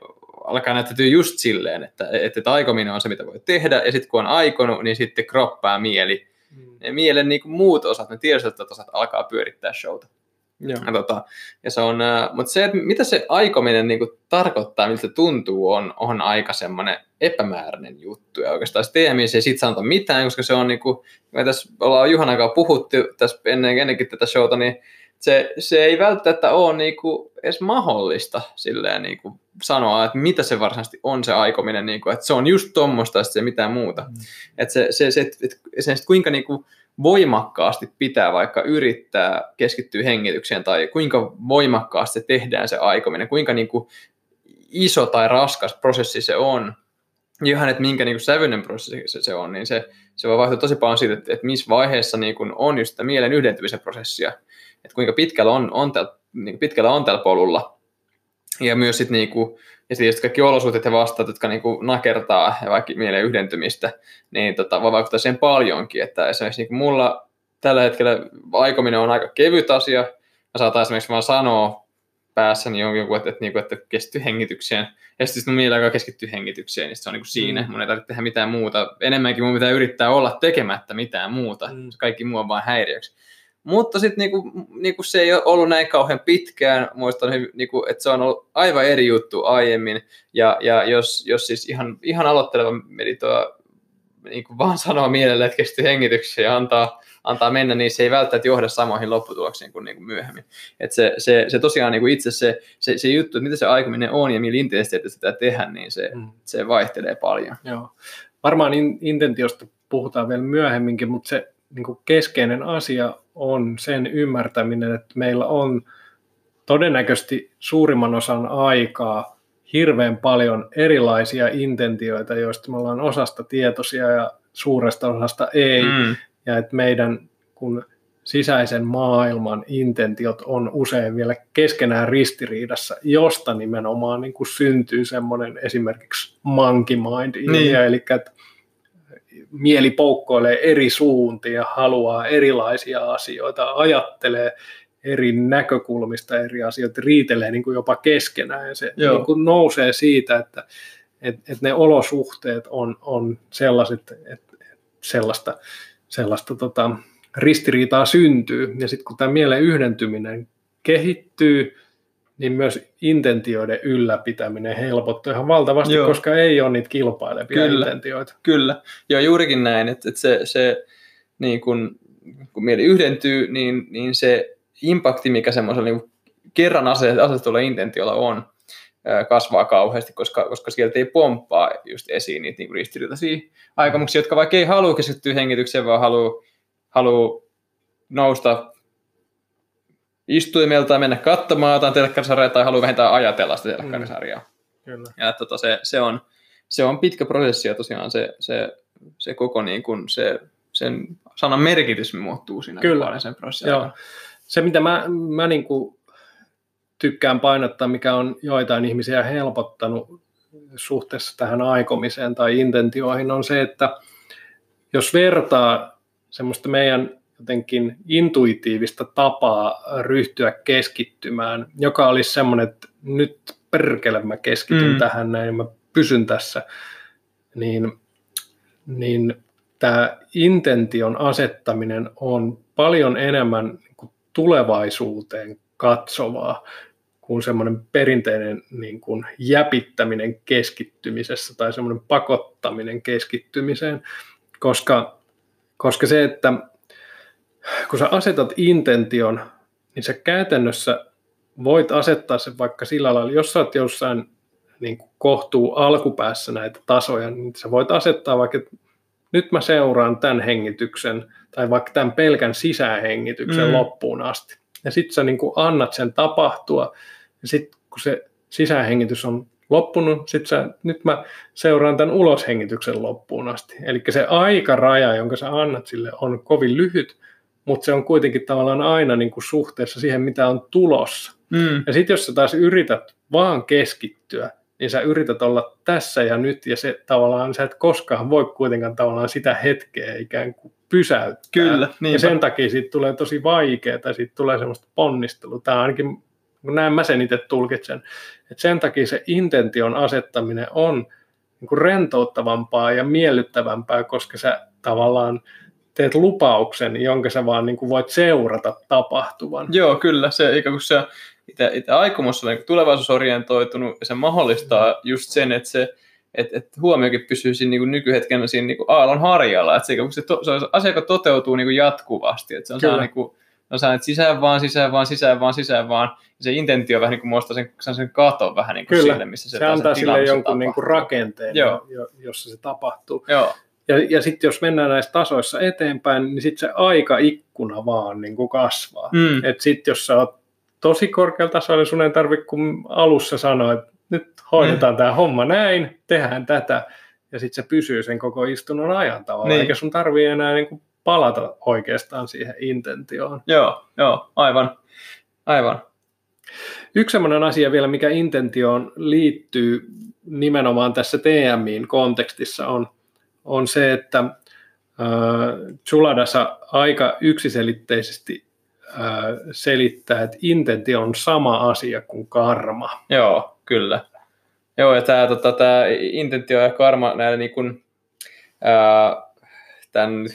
alkaa näyttäytyä just silleen, että, että, että aikominen on se, mitä voi tehdä, ja sitten kun on aikonut, niin sitten kroppa ja mieli, mm. ja mielen niin kuin muut osat, ne tiedostettavat osat alkaa pyörittää showta. Joo. Ja, tota, ja se on, mutta se, että mitä se aikominen niin kuin, tarkoittaa, miltä se tuntuu, on, on aika semmoinen epämääräinen juttu. Ja oikeastaan TMI ei siitä sanota mitään, koska se on niin kuin, me tässä ollaan Juhan aikaa puhuttu tässä ennen, ennenkin tätä showta, niin se, se ei välttämättä ole niin kuin edes mahdollista silleen niin kuin sanoa, että mitä se varsinaisesti on se aikominen, niin kuin, että se on just tuommoista ja mitään muuta. Mm. Että se, se, se, että, se, se, kuinka niin kuin, voimakkaasti pitää vaikka yrittää keskittyä hengitykseen tai kuinka voimakkaasti tehdään se aikominen, kuinka niin kuin iso tai raskas prosessi se on, ihan, että minkä niin kuin sävyinen prosessi se, on, niin se, se voi vaihtua tosi paljon siitä, että, että missä vaiheessa niin kuin on just sitä mielen yhdentymisen prosessia, että kuinka pitkällä on, on, täl, niin pitkällä on tällä polulla. Ja myös sitten niin kuin, ja sitten kaikki olosuhteet ja vastaat, jotka niin kuin nakertaa ja vaikka mielen yhdentymistä, niin tota, voi vaikuttaa siihen paljonkin. Että esimerkiksi niin kuin mulla tällä hetkellä aikominen on aika kevyt asia. Mä saatan esimerkiksi vaan sanoa päässäni jonkun, että, että, että, että keskittyy hengitykseen. Ja sitten mun mieli alkaa keskittyä hengitykseen, niin se on niin kuin siinä. Mm. Mun ei tarvitse tehdä mitään muuta. Enemmänkin mun pitää yrittää olla tekemättä mitään muuta. Mm. Kaikki muu on vain häiriöksi. Mutta sitten niinku, niinku se ei ole ollut näin kauhean pitkään. Muistan, niinku, että se on ollut aivan eri juttu aiemmin. Ja, ja jos, jos siis ihan, ihan aloitteleva meditoa niinku vaan sanoa mielelle, että kesti hengityksiä ja antaa, antaa mennä, niin se ei välttämättä johda samoihin lopputuloksiin kuin niinku myöhemmin. Et se, se, se tosiaan niinku itse se, se, se juttu, että mitä se aikominen on ja millä intensiteetillä sitä tehdään, niin se, mm. se vaihtelee paljon. Joo. Varmaan in, intentiosta puhutaan vielä myöhemminkin, mutta se niin keskeinen asia on sen ymmärtäminen, että meillä on todennäköisesti suurimman osan aikaa hirveän paljon erilaisia intentioita, joista me ollaan osasta tietoisia ja suuresta osasta ei. Mm. Ja että meidän kun sisäisen maailman intentiot on usein vielä keskenään ristiriidassa, josta nimenomaan niin kuin syntyy semmoinen esimerkiksi monkey mind niin. eli että mieli poukkoilee eri suuntia, haluaa erilaisia asioita, ajattelee eri näkökulmista eri asioita, riitelee niin kuin jopa keskenään. Ja se niin kuin nousee siitä, että, että, että ne olosuhteet on, on sellaiset, että sellaista, sellaista tota, ristiriitaa syntyy. Ja sitten kun tämä mielen yhdentyminen kehittyy, niin myös intentioiden ylläpitäminen helpottuu ihan valtavasti, Joo. koska ei ole niitä kilpailevia kyllä, intentioita. Kyllä, joo juurikin näin, että, että se, se niin kun, kun mieli yhdentyy, niin, niin se impakti, mikä semmoisella niin kerran asetetulla intentiolla on, kasvaa kauheasti, koska, koska sieltä ei pomppaa just esiin niitä niin ristiriitaisia aikomuksia, jotka vaikka ei halua keskittyä hengitykseen, vaan haluaa haluu nousta istuimelta mennä katsomaan jotain telkkarisarjaa tai haluaa vähintään ajatella sitä telkkarisarjaa. Mm. Kyllä. Ja tota, se, se, on, se on pitkä prosessi ja tosiaan se, se, se koko niin kuin se, sen sanan merkitys muuttuu siinä Kyllä. sen prosessin Joo. Se, mitä mä, mä niin kuin tykkään painottaa, mikä on joitain ihmisiä helpottanut suhteessa tähän aikomiseen tai intentioihin, on se, että jos vertaa semmoista meidän jotenkin intuitiivista tapaa ryhtyä keskittymään, joka olisi semmoinen, että nyt perkele mä keskityn mm. tähän näin, mä pysyn tässä, niin, niin tämä intention asettaminen on paljon enemmän niin tulevaisuuteen katsovaa kuin semmoinen perinteinen niin kuin jäpittäminen keskittymisessä tai semmoinen pakottaminen keskittymiseen, koska, koska se, että kun sä asetat intention, niin sä käytännössä voit asettaa sen vaikka sillä lailla, jos sä oot jossain niin kohtuu alkupäässä näitä tasoja, niin sä voit asettaa vaikka, että nyt mä seuraan tämän hengityksen tai vaikka tämän pelkän sisähengityksen mm. loppuun asti. Ja sitten sä niin annat sen tapahtua, ja sitten kun se sisähengitys on loppunut, sit sä, nyt mä seuraan tämän uloshengityksen loppuun asti. Eli se aikaraja, jonka sä annat sille, on kovin lyhyt, mutta se on kuitenkin tavallaan aina niin kuin suhteessa siihen, mitä on tulossa. Mm. Ja sitten jos sä taas yrität vaan keskittyä, niin sä yrität olla tässä ja nyt, ja se tavallaan, sä et koskaan voi kuitenkaan tavallaan sitä hetkeä ikään kuin pysäyttää. Kyllä, niinpä. Ja sen takia siitä tulee tosi vaikeaa, tai siitä tulee semmoista ponnistelua. Tämä ainakin, näin mä sen itse tulkitsen, että sen takia se intention asettaminen on niin kuin rentouttavampaa ja miellyttävämpää, koska sä tavallaan teet lupauksen, jonka sä vaan niin kuin voit seurata tapahtuvan. Joo, kyllä. Se ikään kuin se itse, aikomus on niin tulevaisuusorientoitunut ja se mahdollistaa just sen, että se että et huomiokin pysyy siinä niin nykyhetken siinä niin aallon harjalla, että se, se, to, se on asia, joka toteutuu niin kuin jatkuvasti, että se on Kyllä. niin kuin, no sä että sisään vaan, sisään vaan, sisään vaan, sisään vaan, ja se intentio vähän niin kuin muistaa sen, sen katon vähän niin kuin Kyllä. sille, missä se, se antaa sille jonkun niin kuin rakenteen, Joo. jossa se tapahtuu. Joo. Ja, ja sitten jos mennään näissä tasoissa eteenpäin, niin sitten se aikaikkuna vaan niin kuin kasvaa. Mm. Että sitten jos sä oot tosi korkealla tasolla, niin sun ei tarvitse kun alussa sanoa, että nyt hoidetaan mm. tämä homma näin, tehdään tätä, ja sitten se pysyy sen koko istunnon ajan tavallaan, niin. eikä sun tarvii enää niin kuin palata oikeastaan siihen intentioon. Joo, joo, aivan, aivan. Yksi sellainen asia vielä, mikä intentioon liittyy nimenomaan tässä TMIin kontekstissa on, on se, että äh, Chuladasa aika yksiselitteisesti äh, selittää, että intentio on sama asia kuin karma. Joo, kyllä. Joo, ja tämä tota, tää intentio ja karma näillä niin kuin, ää, tämän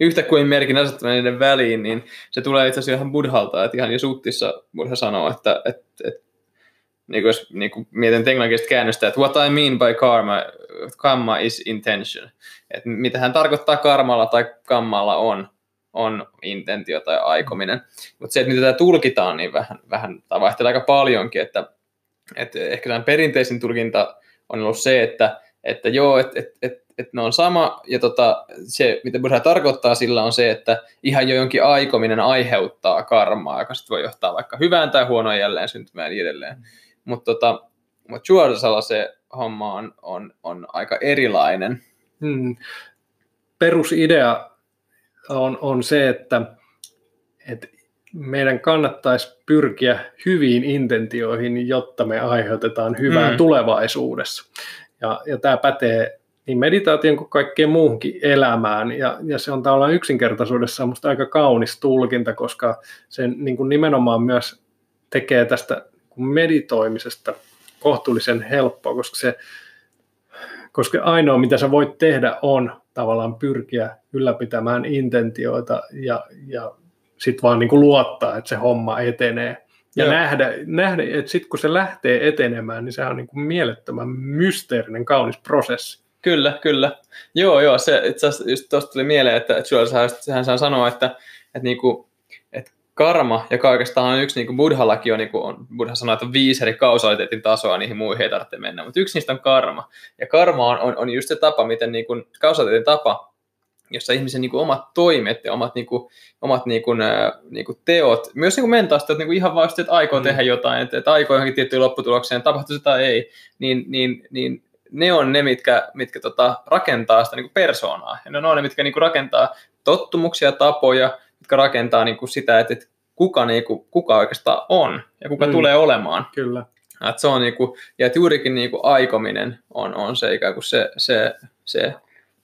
yhtä kuin merkin asettaminen väliin, niin se tulee itse asiassa ihan buddhalta, että ihan jo suttissa buddha sanoo, että, että, että niin kuin niin kuin mietin englanniksi käännöstä, että what I mean by karma, karma is intention. Että mitä hän tarkoittaa karmalla tai kammalla on, on intentio tai aikominen. Mutta se, että mitä tämä tulkitaan, niin vähän, vähän tai vaihtelee aika paljonkin, että et ehkä tämän perinteisin tulkinta on ollut se, että, että joo, että et, et, et ne on sama, ja tota, se, mitä Buddha tarkoittaa sillä on se, että ihan jo jonkin aikominen aiheuttaa karmaa, joka sitten voi johtaa vaikka hyvään tai huonoon jälleen syntymään niin edelleen. Mutta tota, mut Chuardasalla se homma on, on, on aika erilainen. Hmm. Perusidea on, on se, että, että meidän kannattaisi pyrkiä hyviin intentioihin, jotta me aiheutetaan hyvää mm. tulevaisuudessa. Ja, ja tämä pätee niin meditaation kuin kaikkeen muuhunkin elämään. Ja, ja se on tavallaan yksinkertaisuudessa minusta aika kaunis tulkinta, koska se niin kuin nimenomaan myös tekee tästä meditoimisesta kohtuullisen helppoa, koska se koska ainoa mitä sä voit tehdä on tavallaan pyrkiä ylläpitämään intentioita ja, ja sitten vaan niin kuin luottaa, että se homma etenee. Ja Joo. nähdä, nähdä että sitten kun se lähtee etenemään, niin se on niin kuin mielettömän mysteerinen, kaunis prosessi. Kyllä, kyllä. Joo, joo, se itse asiassa just tuosta tuli mieleen, että Joel hän saa sanoa, että, että, niin kuin, karma, joka oikeastaan on yksi, niin kuin Buddhallakin on, niin kuin on, Buddha sanoo, että on viisi eri kausaliteetin tasoa, niihin muihin ei tarvitse mennä, mutta yksi niistä on karma. Ja karma on, on, on just se tapa, miten niin kuin, kausaliteetin tapa jossa ihmisen niin kuin, omat toimet ja omat, niin kuin, omat niin kuin, ää, niin kuin teot, myös niin kuin mentaalisesti, että niin kuin ihan vaan että aikoo mm. tehdä jotain, että, että aikoo johonkin tiettyyn lopputulokseen, tapahtuu tai ei, niin, niin, niin ne on ne, mitkä, mitkä tota, rakentaa sitä niin kuin persoonaa. Ja ne on ne, mitkä niin kuin, rakentaa tottumuksia, tapoja, rakentaa niin kuin, sitä, että, että kuka, niin kuin, kuka oikeastaan on ja kuka mm. tulee olemaan. Kyllä. Että se on, niin kuin, ja että juurikin niin kuin, aikominen on, on se ikään kuin se, se, se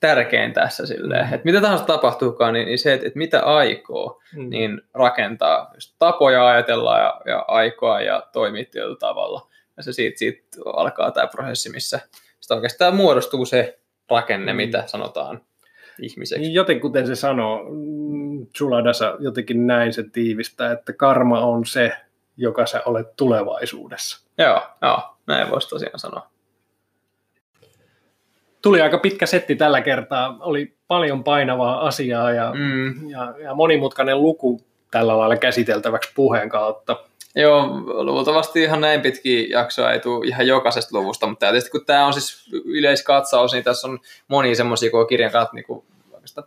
tärkein tässä silleen, mm. että mitä tahansa tapahtuukaan, niin, niin se, että, että mitä aikoo, mm. niin rakentaa just tapoja ajatella ja, ja aikoa ja toimia tietyllä tavalla. Ja se siitä, siitä alkaa tämä prosessi, missä sitä oikeastaan muodostuu se rakenne, mm. mitä sanotaan ihmiseksi. Niin joten kuten se sanoo, Chuladasa jotenkin näin se tiivistää, että karma on se, joka sä olet tulevaisuudessa. Joo, joo näin voisi tosiaan sanoa tuli aika pitkä setti tällä kertaa. Oli paljon painavaa asiaa ja, mm. ja, ja monimutkainen luku tällä lailla käsiteltäväksi puheen kautta. Joo, luultavasti ihan näin pitkiä jaksoa ei tule ihan jokaisesta luvusta, mutta tietysti kun tämä on siis yleiskatsaus, niin tässä on moni semmoisia koko kirjan kautta niin kuin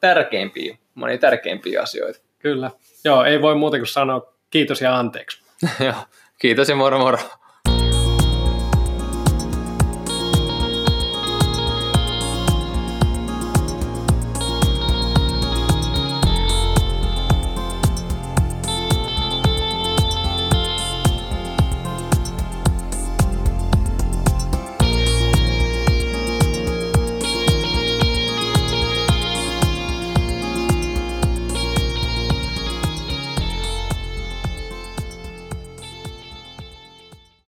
tärkeimpiä, monia tärkeimpiä asioita. Kyllä. Joo, ei voi muuta kuin sanoa kiitos ja anteeksi. <laughs> Joo, kiitos ja moro moro.